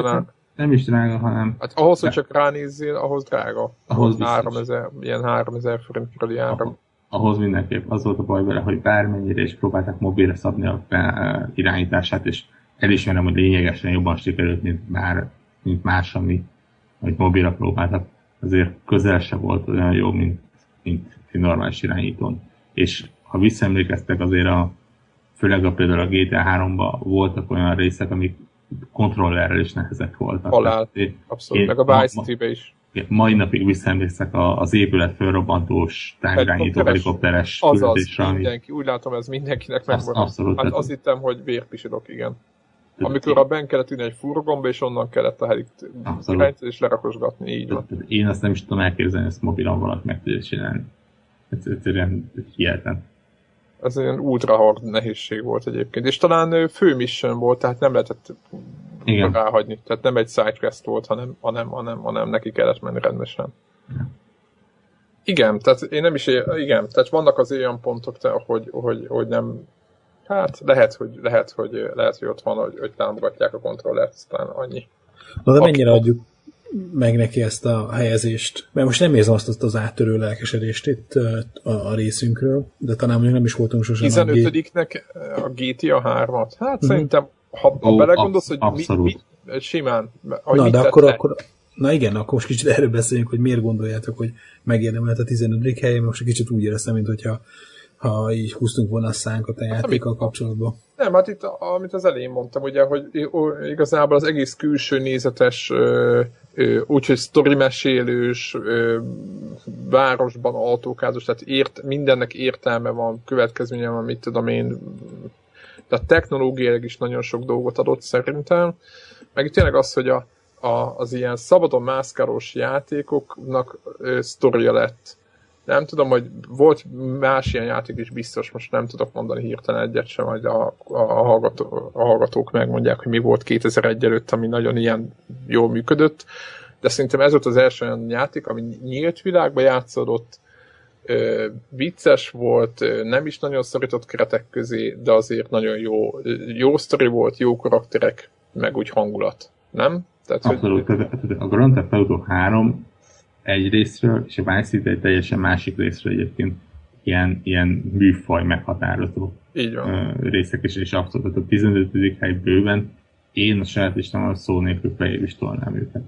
nem is drága, hanem... Hát ahhoz, hogy csak ránézzél, ahhoz drága. Ahhoz 3000, ilyen 3000 forint körüli ára. Ahhoz mindenképp. Az volt a baj vele, hogy bármennyire is próbálták mobilre szabni a irányítását, és elismerem, hogy lényegesen jobban sikerült, mint, bár, mint más, ami, amit mobilra próbáltak. Azért közel se volt olyan jó, mint mint egy normális irányítón. És ha visszaemlékeztek, azért a, főleg a például a GTA 3-ban voltak olyan részek, amik kontrollerrel is nehezek voltak. Halál, én, abszolút, én, meg a Vice City-be is. Mai napig visszaemlékszek az épület fölrobbantós, távirányító helikopteres küldetésre. Azaz, mindenki, úgy látom, ez mindenkinek megvan. Abszolút. Hát azt hittem, hogy vérpisilok, igen. Amikor a ben kellett ülni egy furgonba, és onnan kellett a helik és lerakosgatni, így van. Én azt nem is tudom elképzelni, ezt mobilon valaki meg tudja csinálni. Ez egyszerűen hihetetlen. Ez egy ultra hard nehézség volt egyébként. És talán fő mission volt, tehát nem lehetett Igen. ráhagyni. Tehát nem egy sidequest volt, hanem, hanem, hanem, hanem neki kellett menni rendesen. Ja. Igen, tehát én nem is, igen, tehát vannak az olyan pontok, hogy, hogy, hogy nem, Hát lehet, hogy, lehet, hogy, lehet, hogy ott van, hogy, hogy támogatják a kontrollert, aztán annyi. Na de mennyire adjuk meg neki ezt a helyezést? Mert most nem érzem azt az áttörő lelkesedést itt a, a részünkről, de talán mondjuk nem is voltunk sosem 15-nek a GTA 3-at. Hát mm-hmm. szerintem, ha, ha Ó, belegondolsz, hogy mi, mi, simán. Na, de akkor, akkor, na igen, akkor most kicsit erről beszéljünk, hogy miért gondoljátok, hogy megérdemelt a 15. helyen, most kicsit úgy éreztem, mint hogyha ha így húztunk volna a szánkat a játékkal kapcsolatban. Nem, hát itt, amit az elején mondtam, ugye, hogy igazából az egész külső nézetes, úgyhogy sztori mesélős, városban autókázos, tehát ért, mindennek értelme van, következménye van, mit tudom én, tehát technológiailag is nagyon sok dolgot adott szerintem, meg tényleg az, hogy a, a, az ilyen szabadon mászkálós játékoknak sztoria lett nem tudom, hogy volt más ilyen játék is biztos, most nem tudok mondani hirtelen egyet sem, hogy a, a, hallgató, a hallgatók megmondják, hogy mi volt 2001 előtt, ami nagyon ilyen jól működött, de szerintem ez volt az első olyan játék, ami nyílt világba játszódott, ö, vicces volt, nem is nagyon szorított keretek közé, de azért nagyon jó, jó sztori volt, jó karakterek, meg úgy hangulat, nem? Tehát, Abszolút, hogy... a Grand Theft Auto 3 egy részről, és a Vice City egy teljesen másik részről egyébként ilyen, ilyen műfaj meghatározó Így van. részek is, és abszolút a 15. hely bőven én a saját listámon szó nélkül fejébb is tolnám őket.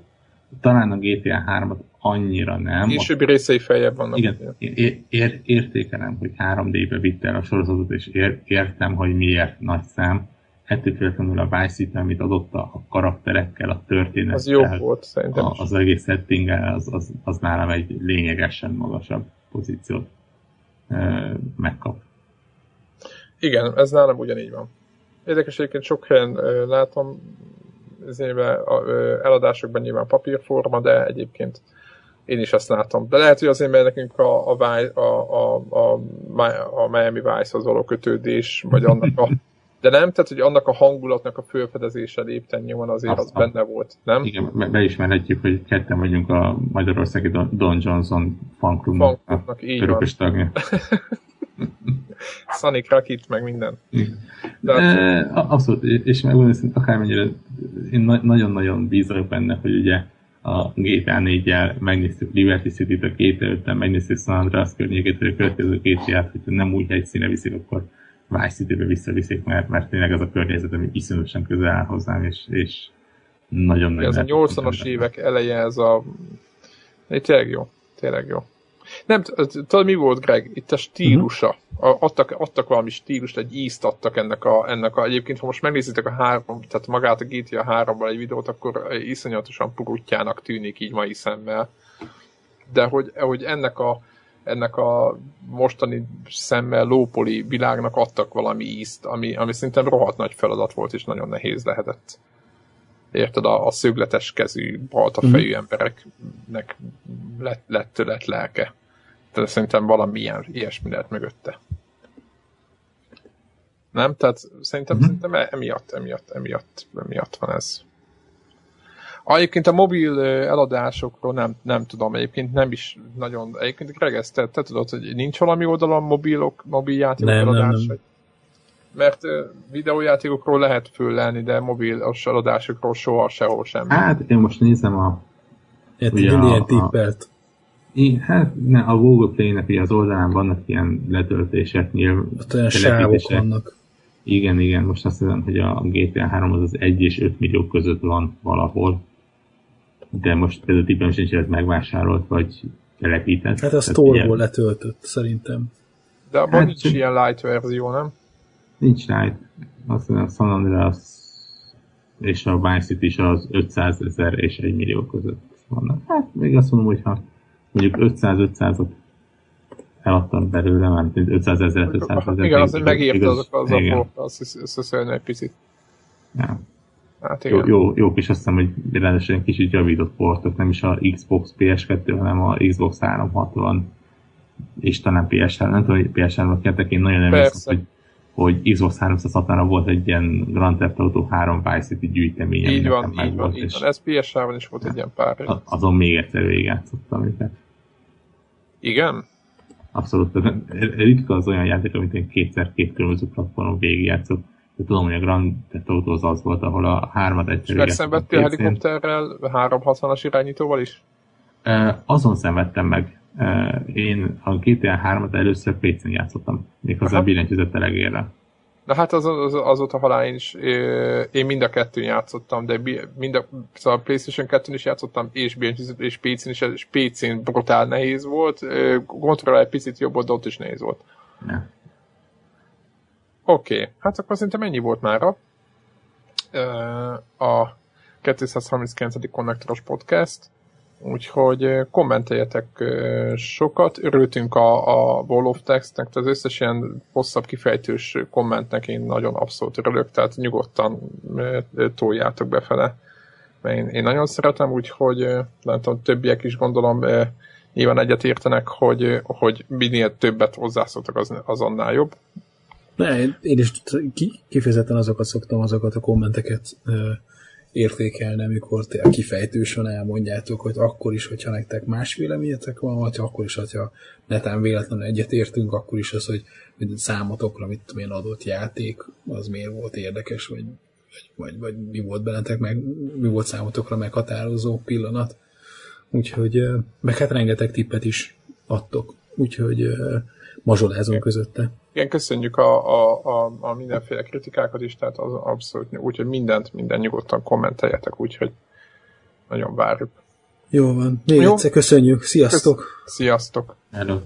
Talán a GTA 3-at annyira nem. Későbbi részei feljebb vannak. Igen, ér, ér, értékelem, hogy 3D-be vitte el a sorozatot, és ér, értem, hogy miért nagy szám. Ettől függetlenül a Vice City, amit adott a karakterekkel, a történettel, az jó volt, szerintem. A, az egész settinggel, az, az, az nálam egy lényegesen magasabb pozíciót e, megkap. Igen, ez nálam ugyanígy van. Érdekes egyébként sok helyen látom, eladásokban nyilván papírforma, de egyébként én is azt látom. De lehet, hogy azért, mert nekünk a, a, a, a, a, a Miami Vice-hoz való kötődés, vagy annak a de nem, tehát hogy annak a hangulatnak a fölfedezése lépten nyomon azért az, az benne volt, nem? Igen, beismerhetjük, hogy ketten vagyunk a Magyarországi Don Johnson fanklubnak a örökös tagja. Sonic Rakit, meg minden. De, e, abszolút, és megmondom, hogy akármennyire én nagyon-nagyon bízok benne, hogy ugye a GTA 4-jel megnéztük Liberty City-t a két előttem, megnéztük San Andreas környékét, hogy a következő két ját, hogyha nem úgy helyszíne viszik, akkor Vice City-be visszaviszik, mert, mert tényleg az a környezet, ami iszonyatosan közel áll hozzám, és, és nagyon nagy. Ez a 80-as évek eleje, ez a... Tényleg jó, tényleg jó. Nem, tudod mi volt, Greg? Itt a stílusa. Uh-huh. Adtak, adtak valami stílust, egy ízt adtak ennek a, ennek a... Egyébként, ha most megnézitek a három, tehát magát a GTA 3 egy videót, akkor iszonyatosan purutjának tűnik így mai szemmel. De hogy, hogy ennek a ennek a mostani szemmel lópoli világnak adtak valami ízt, ami, ami szerintem rohadt nagy feladat volt, és nagyon nehéz lehetett. Érted, a, a szögletes kezű, balta mhm. fejű mm. embereknek lett, lett, lett lelke. Tehát szerintem valami ilyen, ilyesmi lehet mögötte. Nem? Tehát szerintem, mm-hmm. szerintem emiatt, emiatt, emiatt, emiatt van ez. Egyébként a mobil eladásokról nem, nem tudom, egyébként nem is nagyon, egyébként Greg, te, tudod, hogy nincs valami oldalon mobilok, mobil játékok nem, eladás? Nem, nem. Mert videójátékokról lehet föllelni, de mobilos eladásokról soha sehol sem. Hát én most nézem a... Hát ilyen tippelt. Én, hát ne, a Google Play-nek az oldalán vannak ilyen letöltések, nyilván. Olyan sávok vannak. Igen, igen, most azt hiszem, hogy a GTA 3 az az 1 és 5 millió között van valahol de most például tippem sincs, hogy ez megvásárolt, vagy telepített. Hát a store-ból letöltött, szerintem. De abban hát, nincs ilyen light verzió, nem? Nincs light. Azt mondom, San Andreas és a Vice City is az 500 ezer és 1 millió között vannak. Hát még azt mondom, hogy ha mondjuk 500-500-ot eladtam belőle, már 500 ezer, 500 ezer. Igen, az, hogy megírta azok az a azt összeszólni egy picit. Ja. Hát igen. Jó, jó, jó kis azt hiszem, hogy egy kicsit javított portok, nem is a Xbox PS2, hanem a Xbox 360 és talán PS3, nem tudom, hogy PS3-ra kértek, én nagyon emlékszem, hogy, hogy Xbox 360-ra volt egy ilyen Grand Theft Auto 3 Vice City gyűjtemény. Így van, így van, így van. Ez PS3-on is volt egy ilyen pár. Az, azon még egyszer végigjátszottam őket. Igen? Abszolút. Ritka az olyan játék, amit én kétszer két különböző platformon végigjátszottam de tudom, hogy a Grand Theft Auto az az volt, ahol a hármat egyszerűen... És megszenvedtél helikopterrel, 360-as irányítóval is? azon szenvedtem meg. én a GTA 3-at először PC-n játszottam, méghozzá a billentyűzet telegérre. Na hát az, az, azóta halál én is, én mind a kettőn játszottam, de mind a, szóval a Playstation 2 is játszottam, és és PC-n is, és PC-n brutál nehéz volt, kontroll egy picit jobb, de ott is nehéz volt. Ja. Oké, okay. hát akkor szerintem ennyi volt mára. A 239. Konnektoros Podcast, úgyhogy kommenteljetek sokat. Örültünk a, a Wall of Textnek, az összes ilyen hosszabb kifejtős kommentnek én nagyon abszolút örülök, tehát nyugodtan toljátok befele. Én, én nagyon szeretem, úgyhogy nem tudom, többiek is gondolom nyilván egyet értenek, hogy, hogy minél többet hozzászóltak, az, az annál jobb. Ne, én is kifejezetten azokat szoktam, azokat a kommenteket értékelni, amikor te kifejtősen elmondjátok, hogy akkor is, hogyha nektek más véleményetek van, vagy akkor is, hogyha netán véletlenül egyet értünk, akkor is az, hogy, hogy számotokra mit tudom én adott játék, az miért volt érdekes, vagy, vagy, vagy, vagy mi volt bennetek meg, mi volt számotokra meghatározó pillanat. úgyhogy meg hát rengeteg tippet is adtok, úgyhogy mazsolázunk közötte. Igen, köszönjük a, a, a, a mindenféle kritikákat is, tehát az abszolút, úgyhogy mindent, minden nyugodtan kommenteljetek, úgyhogy nagyon várjuk. Jó van. Még Jó. egyszer köszönjük. Sziasztok! Kösz, sziasztok! Hello.